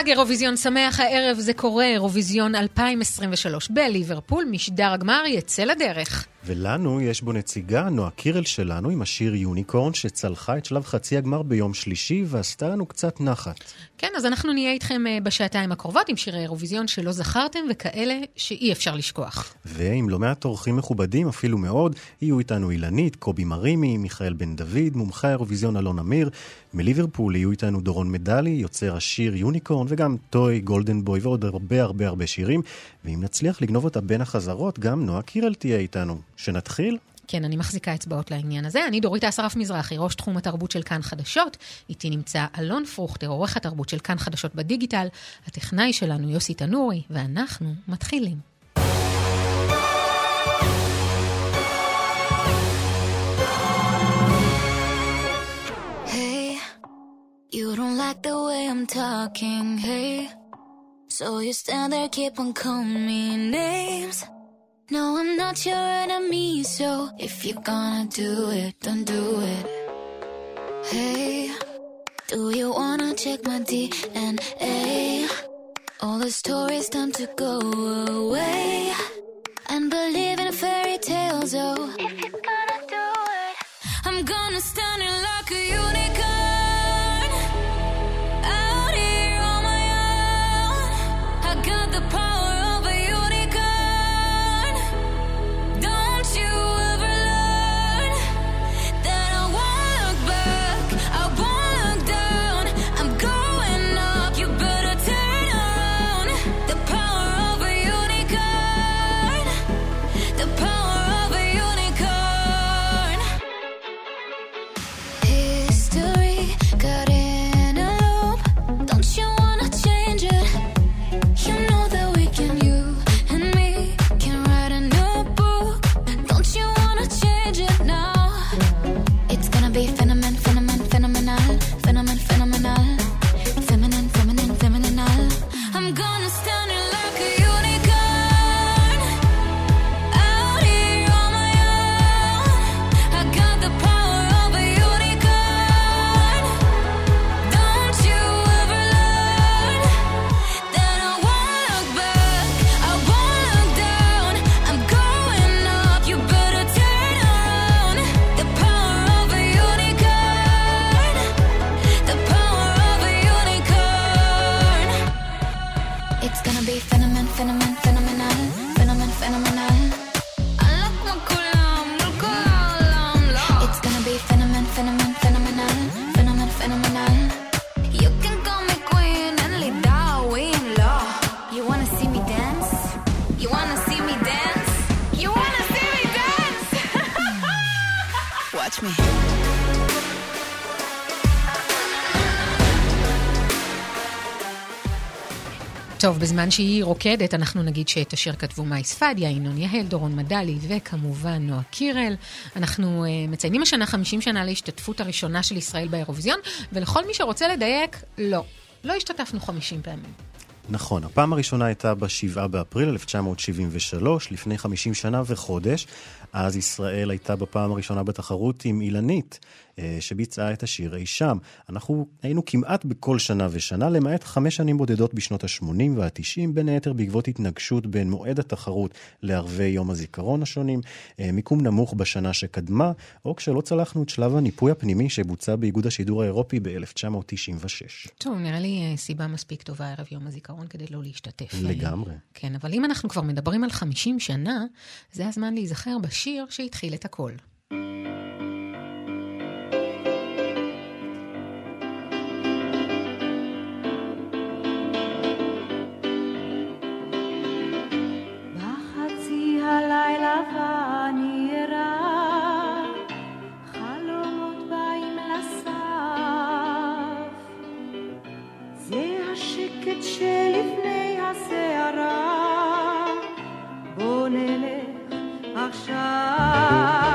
חג אירוויזיון שמח, הערב זה קורה, אירוויזיון 2023 בליברפול, משדר הגמר יצא לדרך. ולנו יש בו נציגה, נועה קירל שלנו, עם השיר יוניקורן, שצלחה את שלב חצי הגמר ביום שלישי ועשתה לנו קצת נחת. כן, אז אנחנו נהיה איתכם אה, בשעתיים הקרובות עם שירי אירוויזיון שלא זכרתם וכאלה שאי אפשר לשכוח. ועם לא מעט אורחים מכובדים, אפילו מאוד, יהיו איתנו אילנית, קובי מרימי, מיכאל בן דוד, מומחה האירוויזיון אלון אמיר. מליברפול יהיו איתנו דורון מדלי, יוצר השיר יוניקורן, וגם טוי, גולדן בוי ועוד הרבה הרבה הרבה שירים. ואם נצליח לגנוב אותה בין החזרות, גם נועה קירל תהיה איתנו. שנתחיל? כן, אני מחזיקה אצבעות לעניין הזה. אני דורית אסרף מזרחי, ראש תחום התרבות של כאן חדשות. איתי נמצא אלון פרוכטר, עורך התרבות של כאן חדשות בדיגיטל. הטכנאי שלנו יוסי תנורי, ואנחנו מתחילים. You don't like the way I'm talking, hey. So you stand there, keep on calling me names. No, I'm not your enemy, so if you're gonna do it, don't do it. Hey, do you wanna check my DNA? All the stories time to go away and believe in fairy tales, oh. If you're gonna do it, I'm gonna stand in like a unicorn. בזמן שהיא רוקדת, אנחנו נגיד שאת השיר כתבו מאי ספדיה, ינון יהל, דורון מדלי, וכמובן נועה קירל. אנחנו uh, מציינים השנה 50 שנה להשתתפות הראשונה של ישראל באירוויזיון, ולכל מי שרוצה לדייק, לא. לא השתתפנו 50 פעמים. נכון, הפעם הראשונה הייתה ב-7 באפריל 1973, לפני 50 שנה וחודש. אז ישראל הייתה בפעם הראשונה בתחרות עם אילנית, שביצעה את השיר אי שם. אנחנו היינו כמעט בכל שנה ושנה, למעט חמש שנים בודדות בשנות ה-80 וה-90, בין היתר בעקבות התנגשות בין מועד התחרות לערבי יום הזיכרון השונים, אה, מיקום נמוך בשנה שקדמה, או כשלא צלחנו את שלב הניפוי הפנימי שבוצע באיגוד השידור האירופי ב-1996. טוב, נראה לי אה, סיבה מספיק טובה ערב יום הזיכרון כדי לא להשתתף. לגמרי. כן, אבל אם אנחנו כבר מדברים על 50 שנה, זה הזמן להיזכר בשיר שהתחיל את הכל. שלפני הסערה, בוא נלך עכשיו.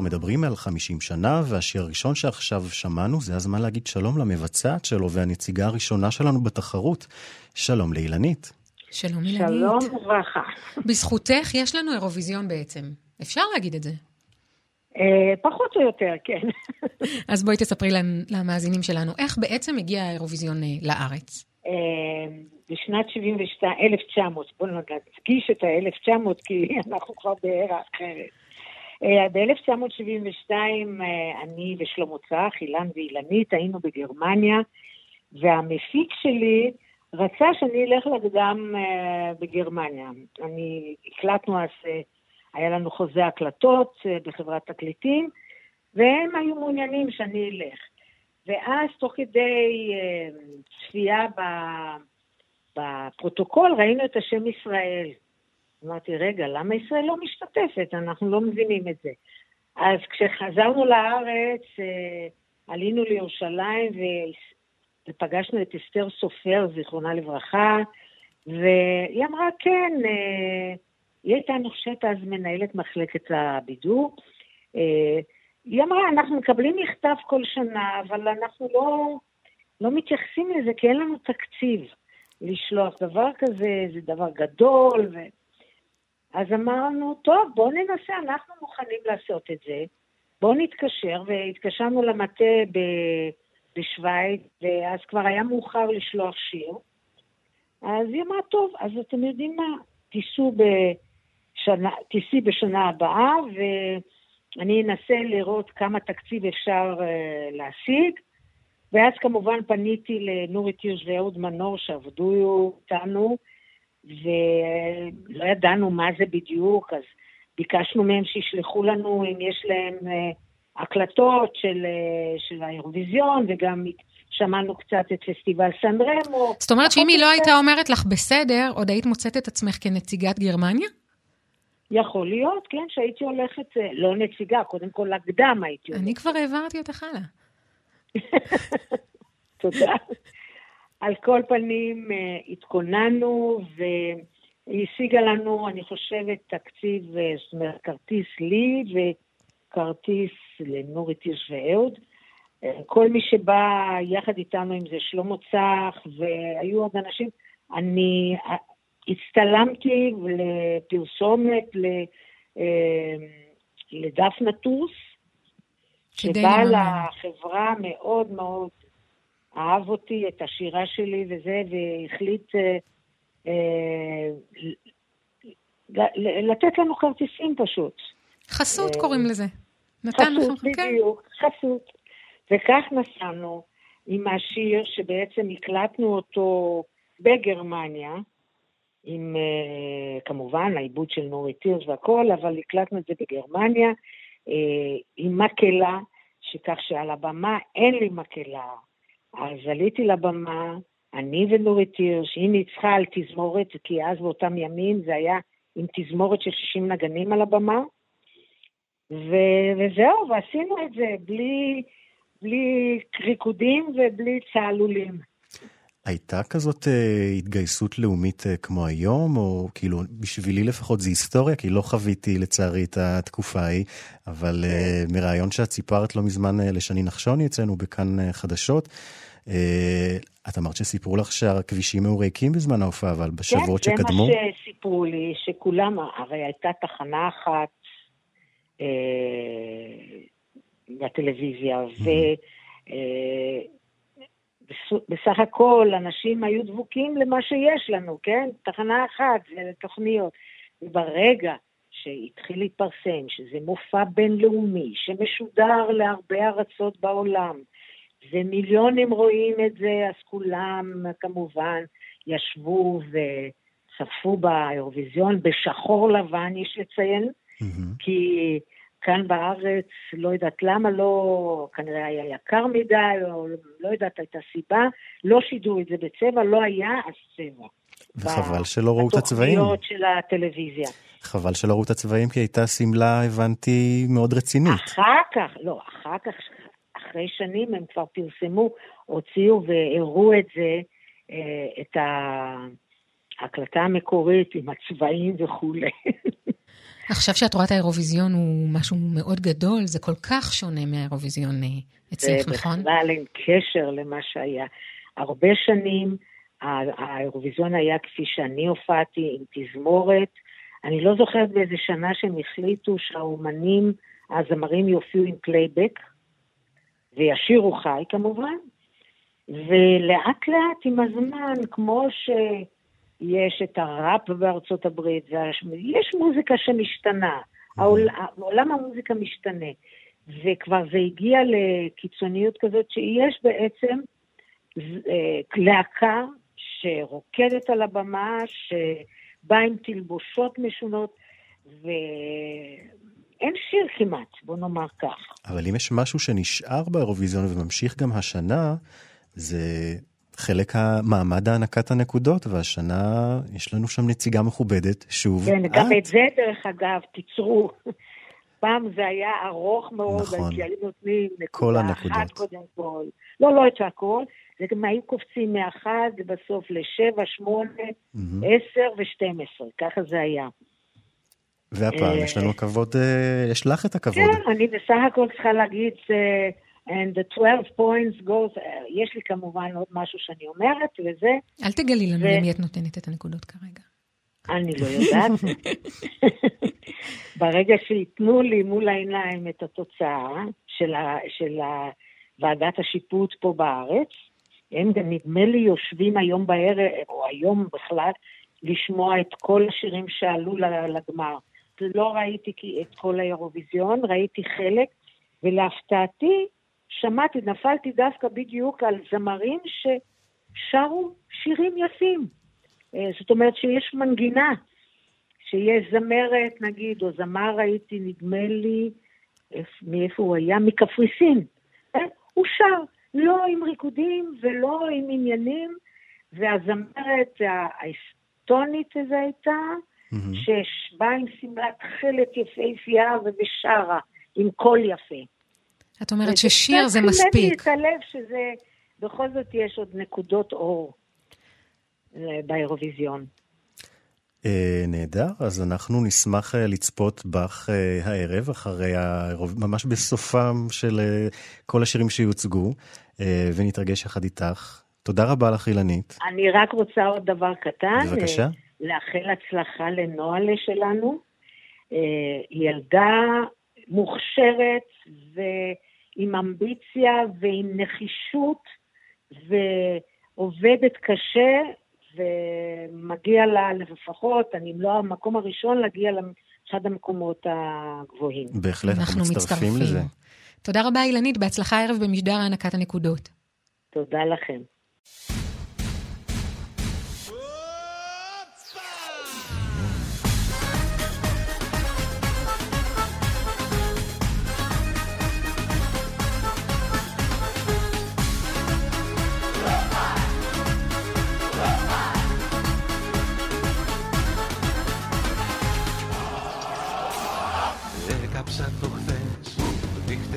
כבר מדברים על 50 שנה, והשיר הראשון שעכשיו שמענו, זה הזמן להגיד שלום למבצעת שלו והנציגה הראשונה שלנו בתחרות. שלום לאילנית. שלום אילנית. שלום וברכה. בזכותך יש לנו אירוויזיון בעצם. אפשר להגיד את זה. אה, פחות או יותר, כן. אז בואי תספרי למאזינים שלנו, איך בעצם הגיע האירוויזיון אה, לארץ? אה, בשנת 72, 1900, בואו נדגיש את ה-1900, כי אנחנו כבר בארה אחרת. אה, ב-1972 אה, אני ושלמה צח, אילן ואילנית, היינו בגרמניה, והמפיק שלי רצה שאני אלך לקדם אה, בגרמניה. אני, הקלטנו אז, היה לנו חוזה הקלטות בחברת תקליטים, והם היו מעוניינים שאני אלך. ואז תוך כדי צפייה בפרוטוקול ראינו את השם ישראל. אמרתי, רגע, למה ישראל לא משתתפת? אנחנו לא מבינים את זה. אז כשחזרנו לארץ, אה, עלינו לירושלים ופגשנו את אסתר סופר, זיכרונה לברכה, והיא אמרה, כן, אה, היא הייתה, אני אז מנהלת מחלקת הבידור. אה, היא אמרה, אנחנו מקבלים מכתב כל שנה, אבל אנחנו לא, לא מתייחסים לזה כי אין לנו תקציב לשלוח דבר כזה, זה דבר גדול. ו... אז אמרנו, טוב, בואו ננסה, אנחנו מוכנים לעשות את זה. בואו נתקשר, והתקשרנו למטה בשוויץ, ואז כבר היה מאוחר לשלוח שיר. אז היא אמרה, טוב, אז אתם יודעים מה, תיסעו בשנה, תיסעי בשנה הבאה, ואני אנסה לראות כמה תקציב אפשר uh, להשיג. ואז כמובן פניתי לנורית הירש ואהוד מנור שעבדו איתנו, ולא ידענו מה זה בדיוק, אז ביקשנו מהם שישלחו לנו אם יש להם אה, הקלטות של, אה, של האירוויזיון, וגם שמענו קצת את פסטיבל סן רמו. זאת אומרת שאם היא לא הייתה אומרת לך בסדר, עוד היית מוצאת את עצמך כנציגת גרמניה? יכול להיות, כן, שהייתי הולכת, אה, לא נציגה, קודם כל לקדם הייתי הולכת. אני כבר העברתי אותך הלאה. תודה. על כל פנים, אה, התכוננו והיא השיגה לנו, אני חושבת, תקציב, אה, זאת אומרת, כרטיס לי וכרטיס לנורית הירש ואהוד. אה, כל מי שבא יחד איתנו, אם זה שלמה צח, והיו עוד אנשים, אני הצטלמתי לפרסומת לדף נטוס, שבעל החברה מאוד מאוד אהב אותי, את השירה שלי וזה, והחליט אה, אה, לתת לנו כרטיסים פשוט. חסות אה, קוראים לזה. נתן חסות, לכם, כן. בדיוק. חסות. וכך נסענו עם השיר שבעצם הקלטנו אותו בגרמניה, עם uh, כמובן העיבוד של נורי טירס והכל, אבל הקלטנו את זה בגרמניה, uh, עם מקהלה, שכך שעל הבמה אין לי מקהלה, אז עליתי לבמה, אני ונורית הירש, היא ניצחה על תזמורת, כי אז באותם ימים זה היה עם תזמורת של 60 נגנים על הבמה, ו- וזהו, ועשינו את זה בלי, בלי ריקודים ובלי צהלולים. הייתה כזאת אה, התגייסות לאומית אה, כמו היום, או כאילו, בשבילי לפחות זה היסטוריה, כי לא חוויתי לצערי את התקופה ההיא, אבל אה. מראיון שאת סיפרת לא מזמן אה, לשני נחשוני אצלנו בכאן אה, חדשות, את אמרת שסיפרו לך שהכבישים היו ריקים בזמן ההופעה, אבל בשבועות כן, שקדמו? כן, זה מה שסיפרו לי, שכולם, הרי הייתה תחנה אחת אה, בטלוויזיה, mm-hmm. ובסך אה, הכל אנשים היו דבוקים למה שיש לנו, כן? תחנה אחת, זה תוכניות. וברגע שהתחיל להתפרסם, שזה מופע בינלאומי, שמשודר להרבה ארצות בעולם, ומיליונים רואים את זה, אז כולם כמובן ישבו וצפו באירוויזיון בשחור לבן, יש לציין, mm-hmm. כי כאן בארץ, לא יודעת למה, לא, כנראה היה יקר מדי, או לא יודעת, הייתה סיבה, לא שידרו את זה בצבע, לא היה אז צבע. וחבל שלא ראו את הצבעים. בתוכניות של הטלוויזיה. חבל שלא ראו את הצבעים, כי הייתה שמלה, הבנתי, מאוד רצינית. אחר כך, לא, אחר כך, אחרי שנים הם כבר פרסמו, הוציאו והראו את זה, אה, את ההקלטה המקורית עם הצבעים וכולי. עכשיו שאת רואה את האירוויזיון הוא משהו מאוד גדול, זה כל כך שונה מהאירוויזיון אה, אצלך, נכון? זה בכלל אין קשר למה שהיה. הרבה שנים האירוויזיון היה כפי שאני הופעתי, עם תזמורת. אני לא זוכרת באיזה שנה שהם החליטו שהאומנים, הזמרים יופיעו עם פלייבק, וישירו חי כמובן, ולאט לאט עם הזמן, כמו שיש את הראפ בארצות הברית, יש מוזיקה שמשתנה, העול, עולם המוזיקה משתנה, וכבר זה הגיע לקיצוניות כזאת שיש בעצם אה, להקה שרוקדת על הבמה, שבאה עם תלבושות משונות, ו... אין שיר כמעט, בוא נאמר כך. אבל אם יש משהו שנשאר באירוויזיון וממשיך גם השנה, זה חלק המעמד הענקת הנקודות, והשנה יש לנו שם נציגה מכובדת, שוב, כן, את. גם את זה, דרך אגב, תיצרו. פעם זה היה ארוך מאוד, נכון. כי היו נותנים נקודה אחת קודם כל. לא, לא את הכל, זה גם היו קופצים מאחד בסוף לשבע, שמונה, עשר ושתים עשרה, ככה זה היה. והפעם יש לנו כבוד, אה, יש לך את הכבוד. כן, אני בסך הכל צריכה להגיד, and the 12 points goes, אה, יש לי כמובן עוד משהו שאני אומרת, וזה... אל תגלי לנו למי את נותנת את הנקודות כרגע. אני לא יודעת. ברגע שייתנו לי מול העיניים את התוצאה של, ה, של ה, ועדת השיפוט פה בארץ, הם גם נדמה לי יושבים היום בערב, או היום בכלל, לשמוע את כל השירים שעלו לגמר. לא ראיתי את כל האירוויזיון, ראיתי חלק, ולהפתעתי, שמעתי, נפלתי דווקא בדיוק על זמרים ששרו שירים יפים. אה, זאת אומרת שיש מנגינה, שיש זמרת, נגיד, או זמר ראיתי, נדמה לי, מאיפה הוא היה? מקפריסין. אה, הוא שר, לא עם ריקודים ולא עם עניינים, והזמרת האסטונית הזו הייתה, mm-hmm. שבאה עם שמלת חלת יפהפייה ובשרה, עם קול יפה. את אומרת ששיר זה מספיק. זה קצת את הלב שזה, בכל זאת יש עוד נקודות אור אה, באירוויזיון. Uh, נהדר, אז אנחנו נשמח uh, לצפות בך uh, הערב, אחרי האירוב... ממש בסופם של uh, כל השירים שיוצגו, uh, ונתרגש יחד איתך. תודה רבה לך, אילנית. אני רק רוצה עוד דבר קטן. בבקשה. לאחל הצלחה לנוהלה שלנו. היא ילדה מוכשרת ועם אמביציה ועם נחישות ועובדת קשה ומגיע לה לפחות, אני לא המקום הראשון, להגיע לאחד המקומות הגבוהים. בהחלט, אנחנו מצטרפים לזה. תודה רבה, אילנית, בהצלחה הערב במשדר הענקת הנקודות. תודה לכם.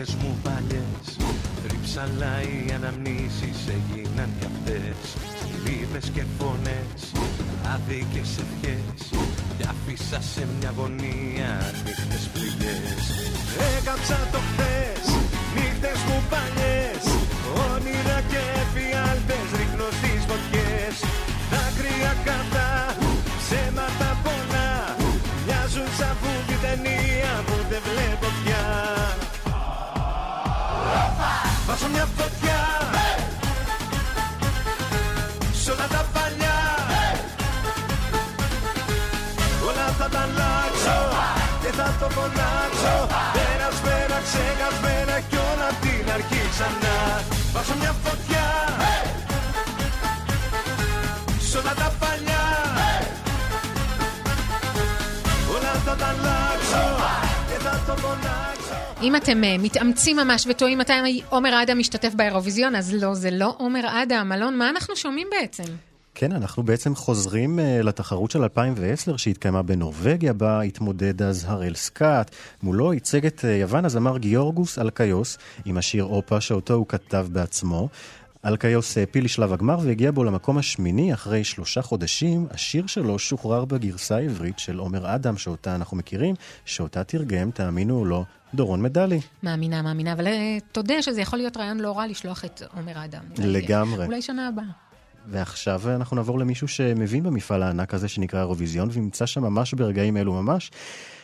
καρδιές μου παλιές Ρίψαλα οι αναμνήσεις έγιναν κι αυτές. Λίδες και φωνές, άδικες ευχές. Κι άφησα σε μια γωνία νύχτες πληγές. Έκαψα το χθες, νύχτες μου παλιές. Όνειρα και εφιάλτες ρίχνω στις φωτιές. Δάκρυα κάτω Βάζω μια φωτιά. Σ' όλα τα παλιά. Όλα θα τα αλλάξω Και θα το φωνάξω. Περασμένα, ξεχασμένα Κι όλα απ' την αρχή ξανά. Βάζω μια φωτιά. Σ' όλα τα παλιά. Όλα θα τα αλλάξω Και θα το φωνάξω אם אתם אה, מתאמצים ממש ותוהים מתי עומר אדם משתתף באירוויזיון, אז לא, זה לא עומר אדם. אלון, מה אנחנו שומעים בעצם? כן, אנחנו בעצם חוזרים uh, לתחרות של 2010 שהתקיימה בנורבגיה, בה התמודד אז הראל סקאט. מולו ייצג את uh, יוון הזמר גיורגוס אלקיוס עם השיר אופה שאותו הוא כתב בעצמו. אלקיוס העפיל לשלב הגמר והגיע בו למקום השמיני אחרי שלושה חודשים. השיר שלו שוחרר בגרסה העברית של עומר אדם, שאותה אנחנו מכירים, שאותה תרגם, תאמינו או לא, דורון מדלי. מאמינה, מאמינה, אבל אה, תודה שזה יכול להיות רעיון לא רע לשלוח את עומר אדם. אולי- לגמרי. אולי שנה הבאה. ועכשיו אנחנו נעבור למישהו שמבין במפעל הענק הזה שנקרא אירוויזיון, ונמצא שם ממש ברגעים אלו ממש.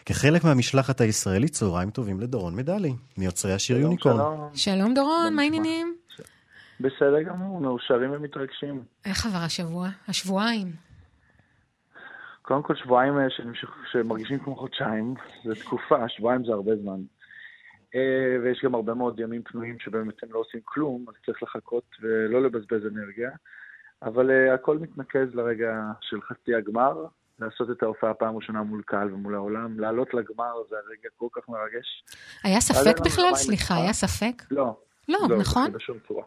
כחלק מהמשלחת הישראלית, צהריים טובים לדורון מדלי, מיוצרי השיר יוניקורן. שלום. שלום דורון, מה? העניינים? בסדר גמור, מאושרים ומתרגשים. איך עבר השבוע? השבועיים. קודם כל שבועיים אה, שמרגישים כמו חודשיים, זה תקופה, שבועיים זה הרבה זמן. אה, ויש גם הרבה מאוד ימים פנויים שבאמת הם לא עושים כלום, אז צריך לחכות ולא לבזבז אנרגיה. אבל אה, הכל מתנקז לרגע של חצי הגמר, לעשות את ההופעה פעם ראשונה מול קהל ומול העולם, לעלות לגמר זה הרגע כל כך מרגש. היה ספק בכלל? סליחה. היה ספק? לא. לא, נכון? בשום צורה.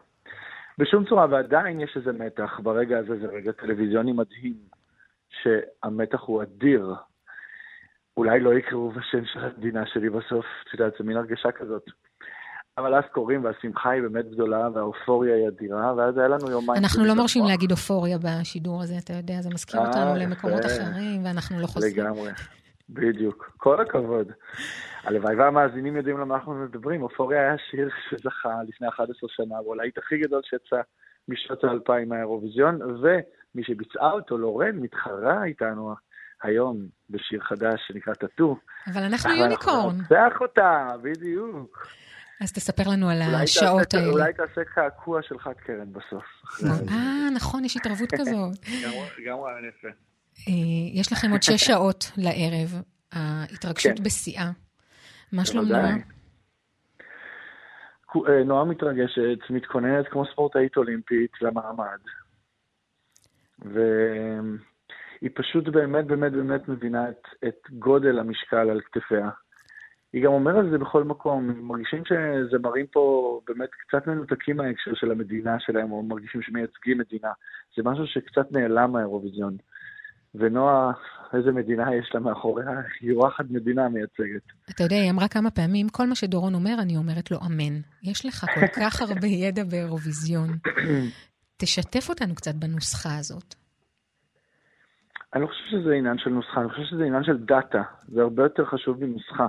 בשום צורה, ועדיין יש איזה מתח. ברגע הזה זה רגע טלוויזיוני מדהים, שהמתח הוא אדיר. אולי לא יקראו בשם של המדינה שלי בסוף, את יודעת, זה מין הרגשה כזאת. אבל אז קוראים, והשמחה היא באמת גדולה, והאופוריה היא אדירה, ואז היה לנו יומיים... אנחנו לא מרשים. להגיד אופוריה בשידור הזה, אתה יודע, זה מזכיר אה, אותנו למקומות. אחרים, ואנחנו לא חוזרים. לגמרי, בדיוק. כל הכבוד. הלוואי והמאזינים יודעים למה אנחנו מדברים. אופוריה היה שיר שזכה לפני 11 שנה, והלהיט הכי גדול שיצא משנות האלפיים מהאירוויזיון, ומי שביצעה אותו, לורן, מתחרה איתנו היום בשיר חדש שנקרא טאטו. אבל אנחנו אבל יוניקורן, ננצח אותה, בדיוק. אז תספר לנו על השעות האלה. אולי תעשה קעקוע של חד קרן בסוף. אה, נכון, יש התערבות כזאת. גם רעיון יפה. אה, יש לכם עוד שש שעות לערב, ההתרגשות כן. בשיאה. מה שלום. נועה? אה, נועה מתרגשת, מתכוננת כמו ספורטאית אולימפית למעמד. והיא פשוט באמת באמת באמת מבינה את, את גודל המשקל על כתפיה. היא גם אומרת את זה בכל מקום, מרגישים שזמרים פה באמת קצת מנותקים מההקשר של המדינה שלהם, או מרגישים שמייצגים מדינה. זה משהו שקצת נעלם מהאירוויזיון. ונועה, איזה מדינה יש לה מאחוריה, היא וואחד מדינה מייצגת. אתה יודע, היא אמרה כמה פעמים, כל מה שדורון אומר, אני אומרת לו אמן. יש לך כל כך הרבה ידע באירוויזיון. תשתף אותנו קצת בנוסחה הזאת. אני לא חושב שזה עניין של נוסחה, אני חושב שזה עניין של דאטה. זה הרבה יותר חשוב מנוסחה.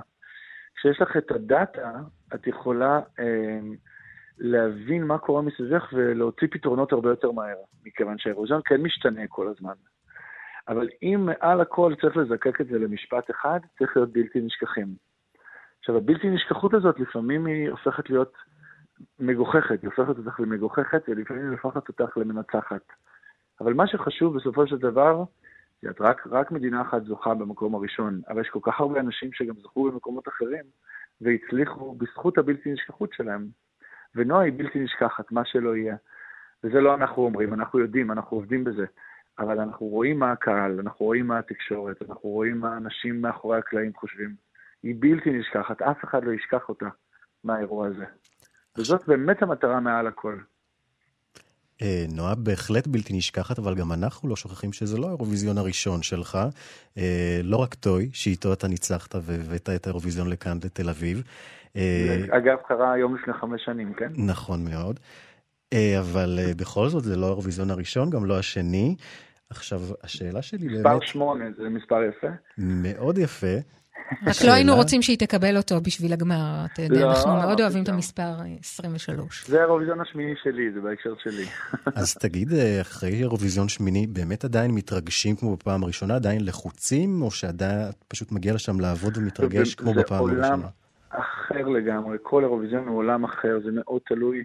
כשיש לך את הדאטה, את יכולה אה, להבין מה קורה מסביבך ולהוציא פתרונות הרבה יותר מהר, מכיוון שהאירוזיון כן משתנה כל הזמן. אבל אם מעל הכל צריך לזקק את זה למשפט אחד, צריך להיות בלתי נשכחים. עכשיו, הבלתי נשכחות הזאת, לפעמים היא הופכת להיות מגוחכת, היא הופכת אותך למגוחכת, ולפעמים היא הופכת אותך למנצחת. אבל מה שחשוב בסופו של דבר, זה את רק, רק מדינה אחת זוכה במקום הראשון, אבל יש כל כך הרבה אנשים שגם זכו במקומות אחרים, והצליחו בזכות הבלתי נשכחות שלהם. ונועה היא בלתי נשכחת, מה שלא יהיה. וזה לא אנחנו אומרים, אנחנו יודעים, אנחנו עובדים בזה. אבל אנחנו רואים מה הקהל, אנחנו רואים מה התקשורת, אנחנו רואים מה האנשים מאחורי הקלעים חושבים. היא בלתי נשכחת, אף אחד לא ישכח אותה מהאירוע הזה. וזאת באמת המטרה מעל הכל. אה, נועה בהחלט בלתי נשכחת, אבל גם אנחנו לא שוכחים שזה לא האירוויזיון הראשון שלך. אה, לא רק טוי, שאיתו אתה ניצחת והבאת את האירוויזיון לכאן, לתל אביב. אה, אגב, קרה היום לפני חמש שנים, כן? נכון מאוד. אה, אבל אה, בכל זאת, זה לא האירוויזיון הראשון, גם לא השני. עכשיו, השאלה שלי מספר באמת שמונה זה מספר יפה. מאוד יפה. רק לא היינו רוצים שהיא תקבל אותו בשביל הגמר, אתה יודע, לא, אנחנו מאוד לא אוהבים את פתאום. המספר אה, 23. זה האירוויזיון השמיני שלי, זה בהקשר שלי. אז תגיד, אה, אחרי אירוויזיון שמיני, באמת עדיין מתרגשים כמו בפעם הראשונה? עדיין לחוצים, או שעדיין פשוט מגיע לשם לעבוד ומתרגש זה- כמו זה בפעם עולם הראשונה? אחר לגמרי, כל אירוויזיון הוא עולם אחר, זה מאוד תלוי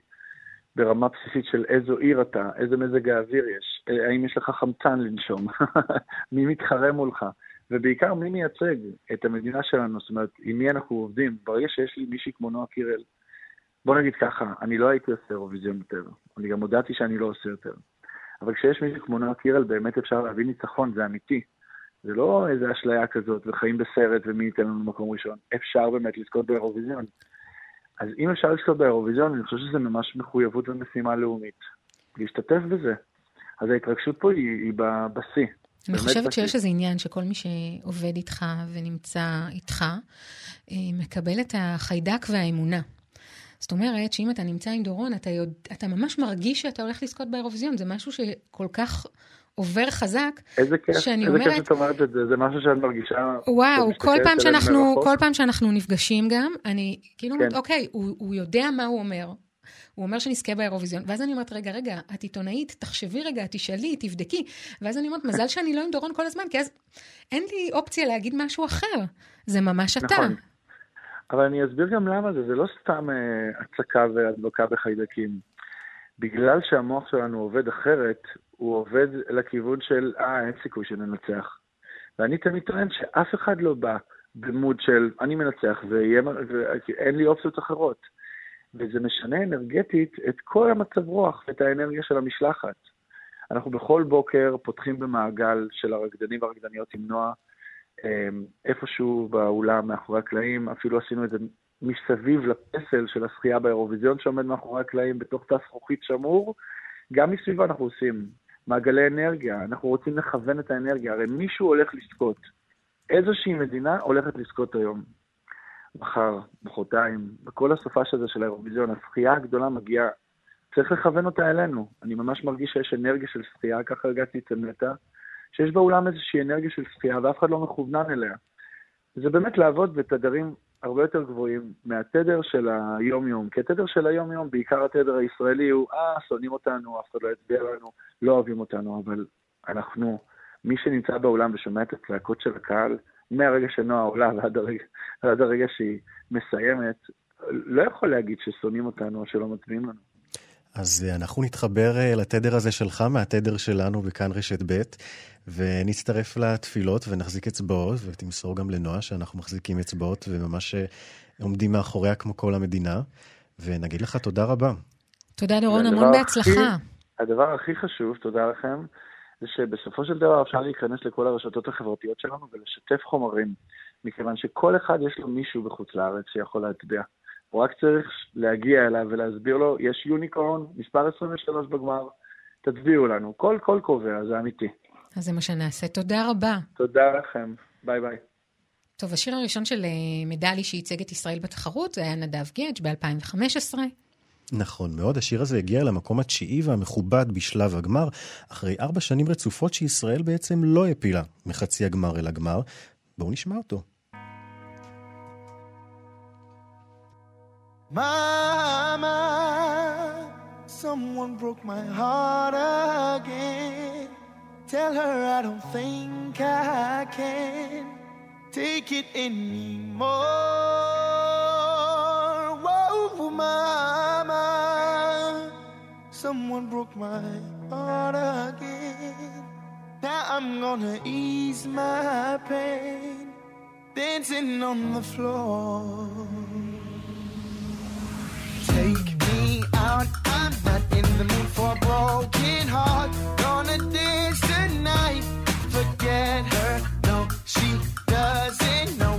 ברמה בסיסית של איזו עיר אתה, איזה מזג האוויר יש, האם יש לך חמצן לנשום, מי מתחרה מולך, ובעיקר מי מייצג את המדינה שלנו, זאת אומרת, עם מי אנחנו עובדים. ברגע שיש לי מישהי כמו נועה קירל, בוא נגיד ככה, אני לא הייתי עושה אירוויזיון יותר, אני גם הודעתי שאני לא עושה יותר. אבל כשיש מישהי כמו נועה קירל, באמת אפשר להביא ניצחון, זה אמיתי. זה לא איזה אשליה כזאת, וחיים בסרט ומי ייתן לנו מקום ראשון. אפשר באמת לזכות באירוויזיון. אז אם אפשר לזכות באירוויזיון, אני חושב שזה ממש מחויבות ומשימה לאומית. להשתתף בזה. אז ההתרגשות פה היא, היא בשיא. אני חושבת. שיש איזה עניין שכל מי שעובד איתך ונמצא איתך, אה, מקבל את החיידק והאמונה. זאת אומרת שאם אתה נמצא עם דורון, אתה, יודע, אתה ממש מרגיש שאתה הולך לזכות באירוויזיון. זה משהו שכל כך עובר חזק, איזה כיף, שאני איזה כיף אומרת- שאת אומרת את זה, זה משהו שאת מרגישה... וואו, כל פעם שאנחנו. כל פעם שאנחנו נפגשים גם, אני כאילו אומרת, כן. אוקיי, הוא, הוא יודע מה הוא אומר. הוא אומר שנזכה באירוויזיון, ואז אני אומרת, רגע, רגע, את עיתונאית, תחשבי רגע, תשאלי, תבדקי. ואז אני אומרת, מזל שאני לא עם דורון כל הזמן, כי אז אין לי אופציה להגיד משהו אחר. זה ממש אתה. נכון. אבל אני אסביר גם למה זה, זה לא סתם אה, הצקה והדבקה בחיידקים. בגלל שהמוח שלנו עובד אחרת, הוא עובד לכיוון של, אה, אין סיכוי שננצח. ואני תמיד טוען שאף אחד לא בא במוד של, אני מנצח ואין לי אופציות אחרות. וזה משנה אנרגטית את כל המצב רוח ואת האנרגיה של המשלחת. אנחנו בכל בוקר פותחים במעגל של הרקדנים והרקדניות עם נועה, אמ, איפשהו באולם, מאחורי הקלעים, אפילו עשינו את זה מסביב לפסל של השחייה באירוויזיון שעומד מאחורי הקלעים, בתוך תא זכוכית שמור. גם מסביבו אנחנו עושים מעגלי אנרגיה, אנחנו רוצים לכוון את האנרגיה, הרי מישהו הולך לזכות. איזושהי מדינה הולכת לזכות היום. מחר, מחרתיים, בכל הסופש הזה של האירוויזיון, השחייה הגדולה מגיעה, צריך לכוון אותה אלינו. אני ממש מרגיש שיש אנרגיה של שחייה, ככה הרגשתי אצל נטע, שיש באולם איזושהי אנרגיה של שחייה ואף אחד לא מכוונן אליה. זה באמת לעבוד בתדרים הרבה יותר גבוהים מהתדר של היום-יום. כי התדר של היום-יום, בעיקר התדר הישראלי, הוא, אה, שונאים אותנו, אף אחד לא יצביע לנו, לא אוהבים אותנו, אבל אנחנו, מי שנמצא באולם ושומע את הצעקות של הקהל, מהרגע שנועה עולה ועד הרגע, ועד הרגע שהיא מסיימת, לא יכול להגיד ששונאים אותנו או שלא מצביעים לנו. אז אה, אנחנו נתחבר אה, לתדר הזה שלך מהתדר שלנו בכאן רשת ב', ונצטרף לתפילות ונחזיק אצבעות, ותמסור גם לנועה שאנחנו מחזיקים אצבעות וממש אה, עומדים מאחוריה כמו כל המדינה, ונגיד לך תודה רבה. תודה, דורון, המון הכי- בהצלחה. הדבר הכי חשוב, תודה לכם, זה שבסופו של דבר אפשר להיכנס לכל הרשתות החברתיות שלנו ולשתף חומרים, מכיוון שכל אחד יש לו מישהו בחוץ לארץ שיכול להצביע. הוא רק צריך להגיע אליו ולהסביר לו, יש יוניקורן, מספר 23 בגמר, תצביעו לנו. כל קול קובע, זה אמיתי. אז זה מה שנעשה. תודה רבה. תודה לכם, ביי ביי. טוב, השיר הראשון של אה, מדלי שייצג את ישראל בתחרות, זה היה נדב גדג' ב-2015. נכון מאוד, השיר הזה הגיע למקום התשיעי והמכובד בשלב הגמר, אחרי ארבע שנים רצופות שישראל בעצם לא העפילה מחצי הגמר אל הגמר. בואו נשמע אותו. Mama, someone broke my heart again. Tell her I don't think I can take it anymore. Whoa, Mama, someone broke my heart again. Now I'm gonna ease my pain, dancing on the floor. Out, I'm not in the mood for a broken heart. Gonna dance tonight, forget her. No, she doesn't know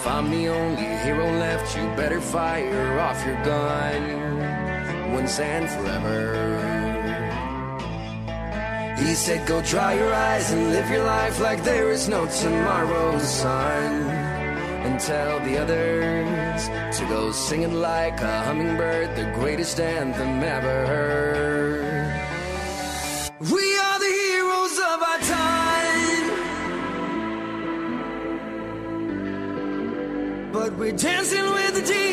If I'm the only hero left, you better fire off your gun once and forever. He said, Go dry your eyes and live your life like there is no tomorrow, sun. And tell the others to go singing like a hummingbird, the greatest anthem ever heard. dancing with the demon.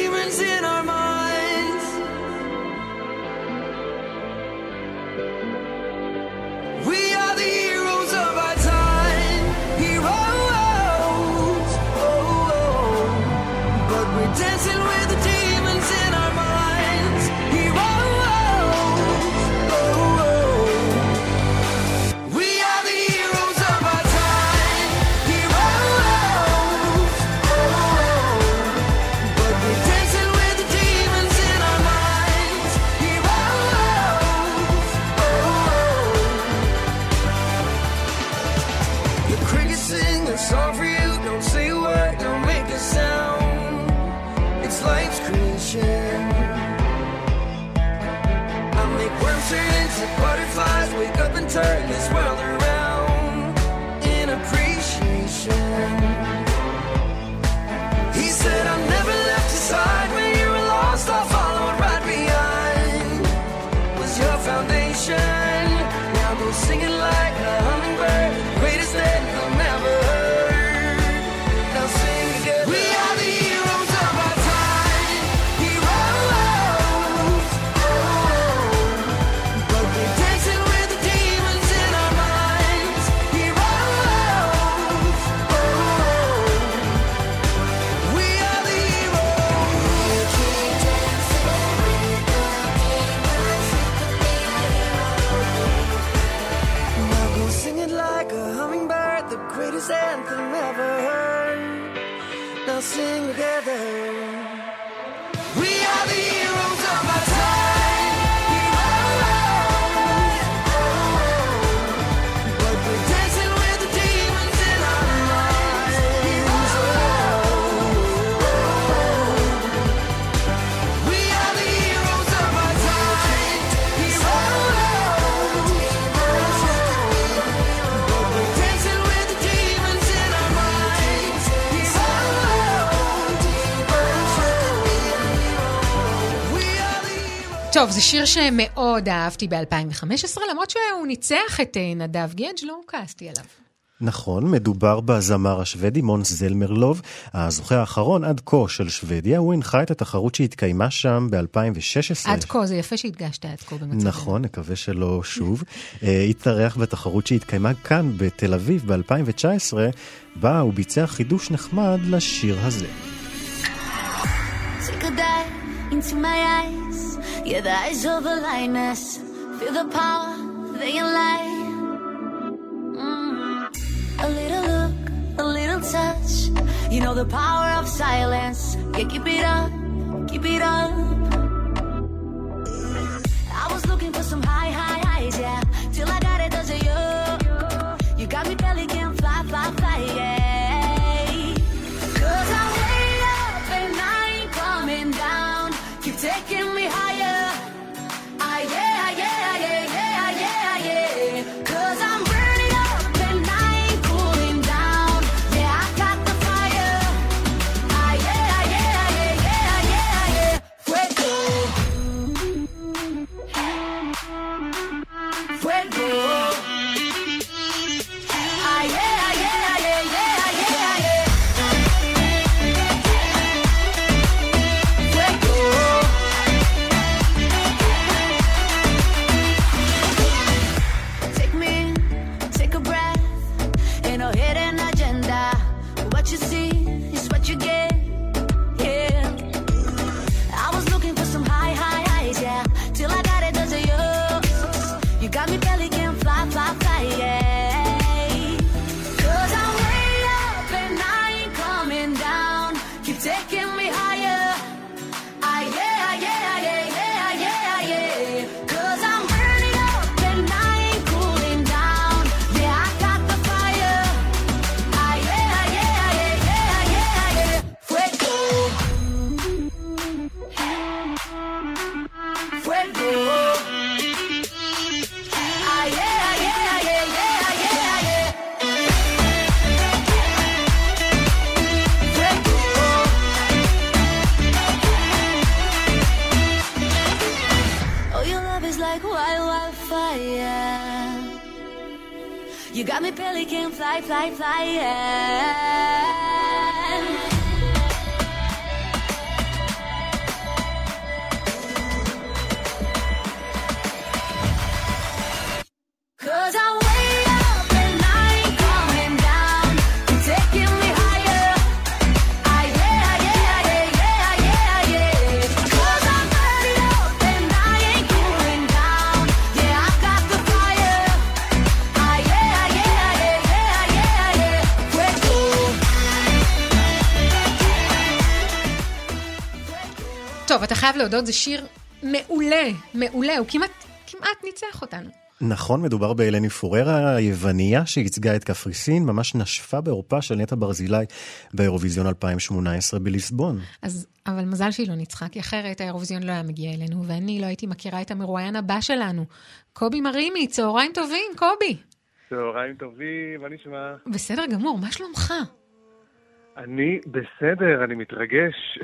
טוב, זה שיר שמאוד אהבתי ב-2015, למרות שהוא ניצח את אה, נדב גדג', לא כעסתי עליו. נכון, מדובר בזמר השוודי מונס זלמרלוב. הזוכה האחרון עד כה של שוודיה, הוא הנחה את התחרות שהתקיימה שם ב-2016. עד כה, זה יפה שהדגשת עד כה במצב. נכון, נקווה שלא שוב. אה, התארח בתחרות שהתקיימה כאן, בתל אביב, ב-2019, בה הוא ביצע חידוש נחמד לשיר הזה. שקדם into my eyes. Yeah, the eyes of a lioness. Feel the power, they can lie. Mm. A little look, a little touch. You know the power of silence. Yeah, keep it up, keep it up. I was looking for some high, high highs, yeah. להודות, זה שיר מעולה, מעולה, הוא כמעט, כמעט ניצח אותנו. נכון, מדובר בהלני פוררה היווניה שייצגה את קפריסין, ממש נשפה בעורפה של נטע ברזילי באירוויזיון 2018 בליסבון. אז, אבל מזל שהיא לא ניצחה, כי אחרת האירוויזיון לא היה מגיע אלינו, ואני לא הייתי מכירה את המרואיין הבא שלנו. קובי מרימי, צהריים טובים, קובי. צהריים טובים, מה נשמע? בסדר גמור, מה שלומך? אני בסדר, אני מתרגש.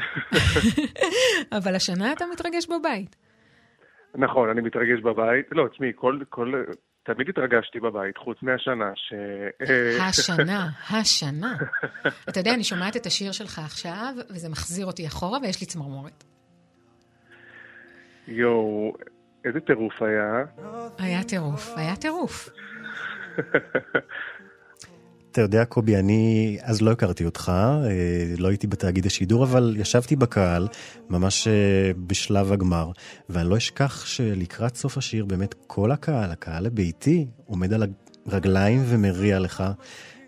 אבל השנה אתה מתרגש בבית. נכון, אני מתרגש בבית. לא, תשמעי, כל, כל... תמיד התרגשתי בבית, חוץ מהשנה ש... השנה, השנה. אתה יודע, אני שומעת את השיר שלך עכשיו, וזה מחזיר אותי אחורה, ויש לי צמרמורת. יואו, איזה טירוף היה. היה טירוף, היה טירוף. אתה יודע, קובי, אני אז לא הכרתי אותך, אה, לא הייתי בתאגיד השידור, אבל ישבתי בקהל, ממש אה, בשלב הגמר, ואני לא אשכח שלקראת סוף השיר, באמת כל הקהל, הקהל הביתי, עומד על הרגליים ומריע לך.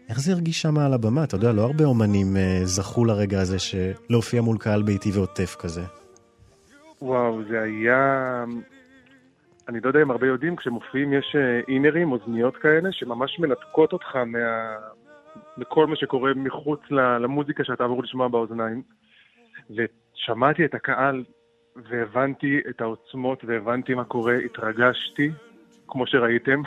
איך זה הרגיש שם על הבמה? אתה יודע, לא הרבה אומנים אה, זכו לרגע הזה של להופיע מול קהל ביתי ועוטף כזה. וואו, זה היה... אני לא יודע אם הרבה יודעים, כשמופיעים יש אה, אינרים, אוזניות כאלה, שממש מנתקות אותך מה... מכל מה שקורה מחוץ למוזיקה שאתה אמור לשמוע באוזניים. ושמעתי את הקהל והבנתי את העוצמות והבנתי מה קורה, התרגשתי, כמו שראיתם,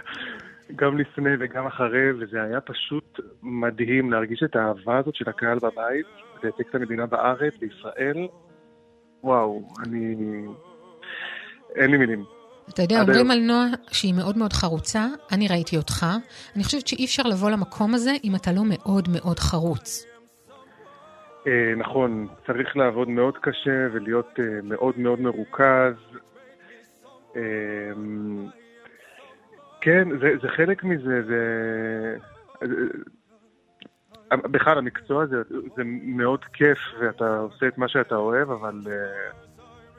גם לפני וגם אחרי, וזה היה פשוט מדהים להרגיש את האהבה הזאת של הקהל בבית, לייצג את המדינה בארץ, בישראל. וואו, אני... אין לי מילים. אתה יודע, אומרים. על נועה שהיא מאוד מאוד חרוצה, אני ראיתי אותך. אני חושבת שאי אפשר לבוא למקום הזה אם אתה לא מאוד מאוד חרוץ. אה, נכון, צריך לעבוד מאוד קשה ולהיות אה, מאוד מאוד מרוכז. אה, כן, זה, זה חלק מזה, זה... אה, בכלל, המקצוע הזה זה מאוד כיף ואתה עושה את מה שאתה אוהב, אבל אה,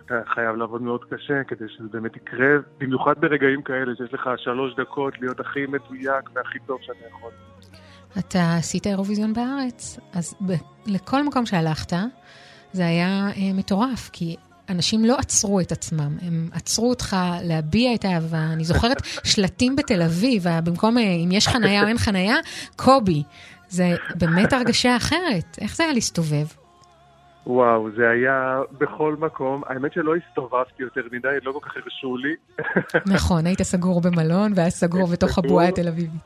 אתה חייב לעבוד מאוד קשה כדי שזה באמת יקרה, במיוחד ברגעים כאלה שיש לך שלוש דקות להיות הכי מדויק והכי טוב שאתה יכול. אתה עשית אירוויזיון בארץ, אז ב- לכל מקום שהלכת, זה היה אה, מטורף, כי אנשים לא עצרו את עצמם, הם עצרו אותך להביע את האהבה. אני זוכרת שלטים בתל אביב, ה- במקום אה, אם יש חנייה או אין חנייה, קובי. זה באמת הרגשה אחרת. איך זה היה להסתובב? וואו, זה היה בכל מקום. האמת שלא הסתובבתי יותר מדי, לא כל כך הרשו לי. נכון, היית סגור במלון ואז סגור בתוך הבועה התל אביבית.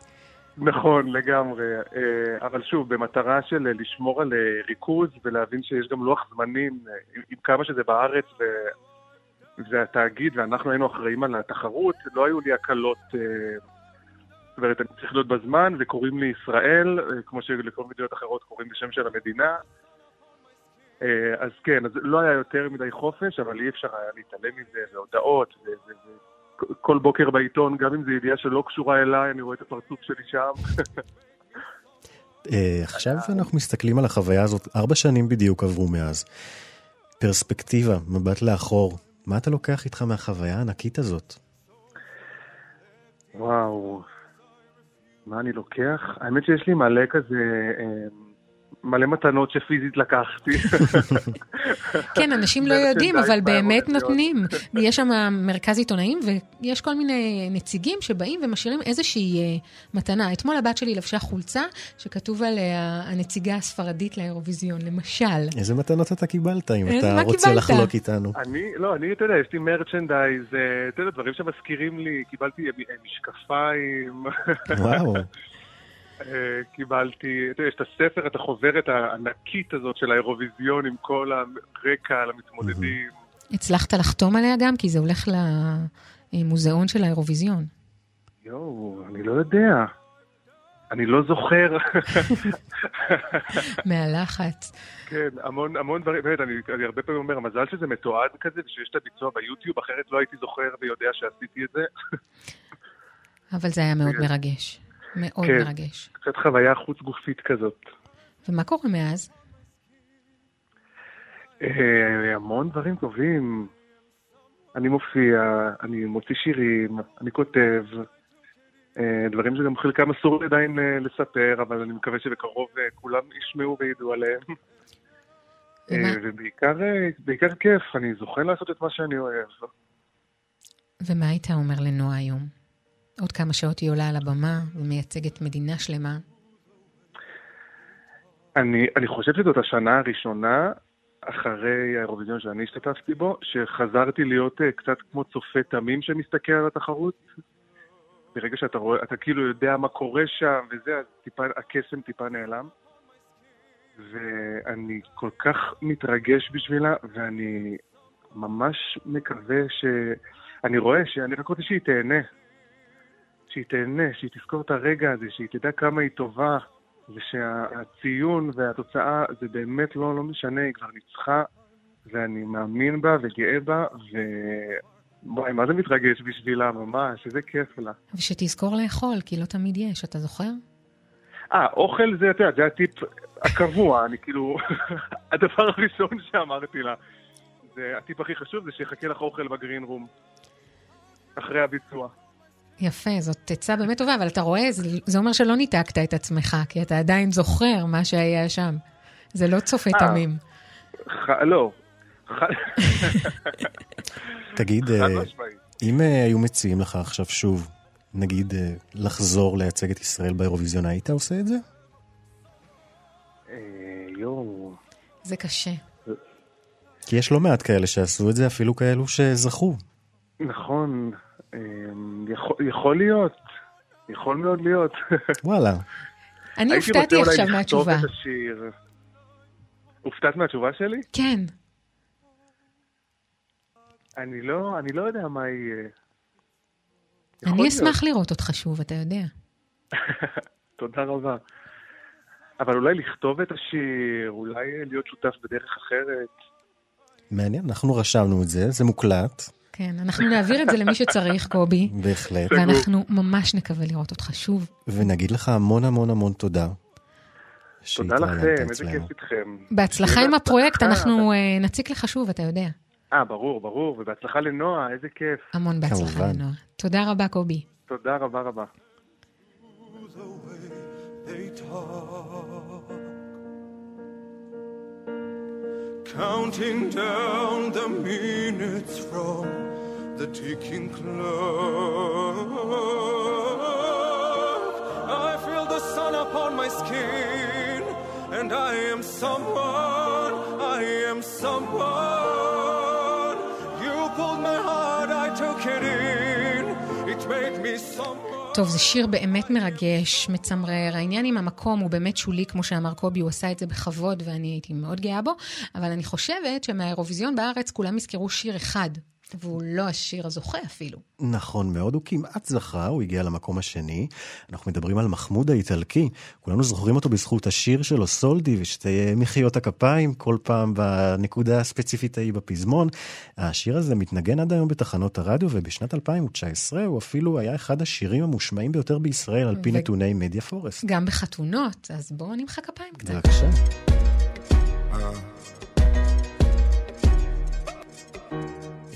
נכון, לגמרי. אה, אבל שוב, במטרה של לשמור על אה, ריכוז ולהבין שיש גם לוח זמנים, אה, עם- כמה שזה בארץ ו- והתאגיד, ואנחנו היינו אחראים על התחרות, לא היו לי הקלות. זאת אומרת, אני צריך להיות בזמן, וקוראים לי ישראל, כמו שלכל מדינות אחרות קוראים בשם של המדינה. אה, אז כן, אז לא היה יותר מדי חופש, אבל אי אפשר היה להתעלם מזה, והודעות, ו- ו- ו- כל בוקר בעיתון, גם אם זו ידיעה שלא קשורה אליי, אני רואה את הפרצוף שלי שם. אה, עכשיו אנחנו מסתכלים על החוויה הזאת, ארבע שנים בדיוק עברו מאז. פרספקטיבה, מבט לאחור. מה אתה לוקח איתך מהחוויה הענקית הזאת? וואו, מה אני לוקח? האמת שיש לי מלא כזה, אה, מלא מתנות שפיזית לקחתי. כן, אנשים לא יודעים, אבל באמת. נותנים. יש שם מרכז עיתונאים, ויש כל מיני נציגים שבאים ומשאירים איזושהי אה, מתנה. אתמול הבת שלי לבשה חולצה שכתוב עליה הנציגה הספרדית לאירוויזיון, למשל. איזה מתנות אתה קיבלת, אם איזה- אתה רוצה? לחלוק איתנו? אני, לא, אני, אתה יודע, יש לי מרצ'נדייז, אה, אתה יודע, דברים שמזכירים לי, קיבלתי אה, משקפיים, וואו, אה, קיבלתי, אתה יודע, יש את הספר, את החוברת הענקית הזאת של האירוויזיון עם כל הרקע על המתמודדים. הצלחת לחתום עליה גם? כי זה הולך למוזיאון של האירוויזיון. יואו, אני לא יודע. אני לא זוכר. מהלחץ. כן, המון, המון דברים, באמת, אני, אני הרבה פעמים אומר, מזל שזה מתועד כזה, ושיש את הביצוע ביוטיוב, אחרת לא הייתי זוכר ויודע שעשיתי את זה. אבל זה היה מאוד כן. מרגש. מאוד כן. מרגש. קצת חוויה חוץ גופית כזאת. ומה קורה מאז? אה, המון דברים טובים. אני מופיע, אני מוציא שירים, אני כותב. אה, דברים שגם חלקם אסור עדיין אה, לספר, אבל אני מקווה שבקרוב כולם ישמעו וידעו עליהם. ובעיקר בעיקר כיף, אני זוכה לעשות את מה שאני אוהב. ומה היית אומר לנועה היום? עוד כמה שעות היא עולה על הבמה ומייצגת מדינה שלמה. אני, אני חושב שזאת השנה הראשונה אחרי האירוויזיון שאני השתתפתי בו, שחזרתי להיות uh, קצת כמו צופה תמים שמסתכל על התחרות. ברגע שאתה רואה, אתה כאילו יודע מה קורה שם וזה, אז טיפה, הקסם טיפה נעלם. ואני כל כך מתרגש בשבילה, ואני ממש מקווה ש... אני רואה שאני רק רוצה שהיא תהנה. שהיא תהנה, שהיא תזכור את הרגע הזה, שהיא תדע כמה היא טובה, ושהציון והתוצאה זה באמת לא, לא משנה, היא כבר ניצחה, ואני מאמין בה וגאה בה, ו... וואי, מה זה מתרגש בשבילה, ממש, איזה כיף לה. ושתזכור לאכול, כי לא תמיד יש, אתה זוכר? אה, אוכל זה, את יודעת, זה הטיפ הקבוע, אני כאילו, הדבר הראשון שאמרתי לה, זה הטיפ הכי חשוב, זה שיחכה לך אוכל בגרין רום, אחרי הביצוע. יפה, זאת עצה באמת טובה, אבל אתה רואה, זה, זה אומר שלא ניתקת את עצמך, כי אתה עדיין זוכר מה שהיה שם. זה לא צופה אה. תמים. ח... לא. ח... תגיד, אה. אם אה, היו מציעים לך עכשיו שוב, נגיד, לחזור לייצג את ישראל באירוויזיון, היית עושה את זה? יואו. זה קשה. כי יש לא מעט כאלה שעשו את זה, אפילו כאלו שזכו. נכון, יכול, יכול להיות, יכול מאוד להיות. וואלה. אני הייתי הופתעתי רוצה עכשיו אולי לכתוב מהתשובה. את השיר. הופתעת מהתשובה שלי? כן. אני לא, אני לא יודע מה יהיה. אני להיות. אשמח לראות אותך שוב, אתה יודע. תודה רבה. אבל אולי לכתוב את השיר, אולי להיות שותף בדרך אחרת. מעניין, אנחנו רשמנו את זה, זה מוקלט, כן, אנחנו נעביר את זה למי שצריך, קובי, בהחלט. ואנחנו ממש נקווה לראות אותך שוב. ונגיד לך המון המון המון תודה. תודה לכם, איזה. כיף איתכם. בהצלחה עם הפרויקט. אנחנו אה, נציק לך שוב, אתה יודע. אה, ברור, ברור, ובהצלחה לנועה, איזה כיף. המון בהצלחה. לנועה. תודה רבה, קובי. תודה רבה רבה. Counting down the minutes from the ticking clock. I feel the sun upon my skin, and I am someone, I am someone. You pulled my heart, I took it in, it made me someone. טוב, זה שיר באמת מרגש, מצמרר. העניין עם המקום הוא באמת שולי, כמו שאמר קובי, הוא עשה את זה בכבוד ואני הייתי מאוד גאה בו, אבל אני חושבת שמהאירוויזיון בארץ כולם יזכרו שיר אחד, והוא לא השיר הזוכה אפילו. נכון מאוד, הוא כמעט זכה, הוא הגיע למקום השני. אנחנו מדברים על מחמוד האיטלקי, כולנו זוכרים אותו בזכות השיר שלו, סולדי, ושתי מחיאות הכפיים, כל פעם בנקודה הספציפית ההיא בפזמון. השיר הזה מתנגן עד היום בתחנות הרדיו, ובשנת 2019 הוא אפילו היה אחד השירים המושמעים ביותר בישראל, על פי ו- נתוני מדיה פורסט. גם בחתונות, אז בואו נמחא כפיים קצת. בבקשה.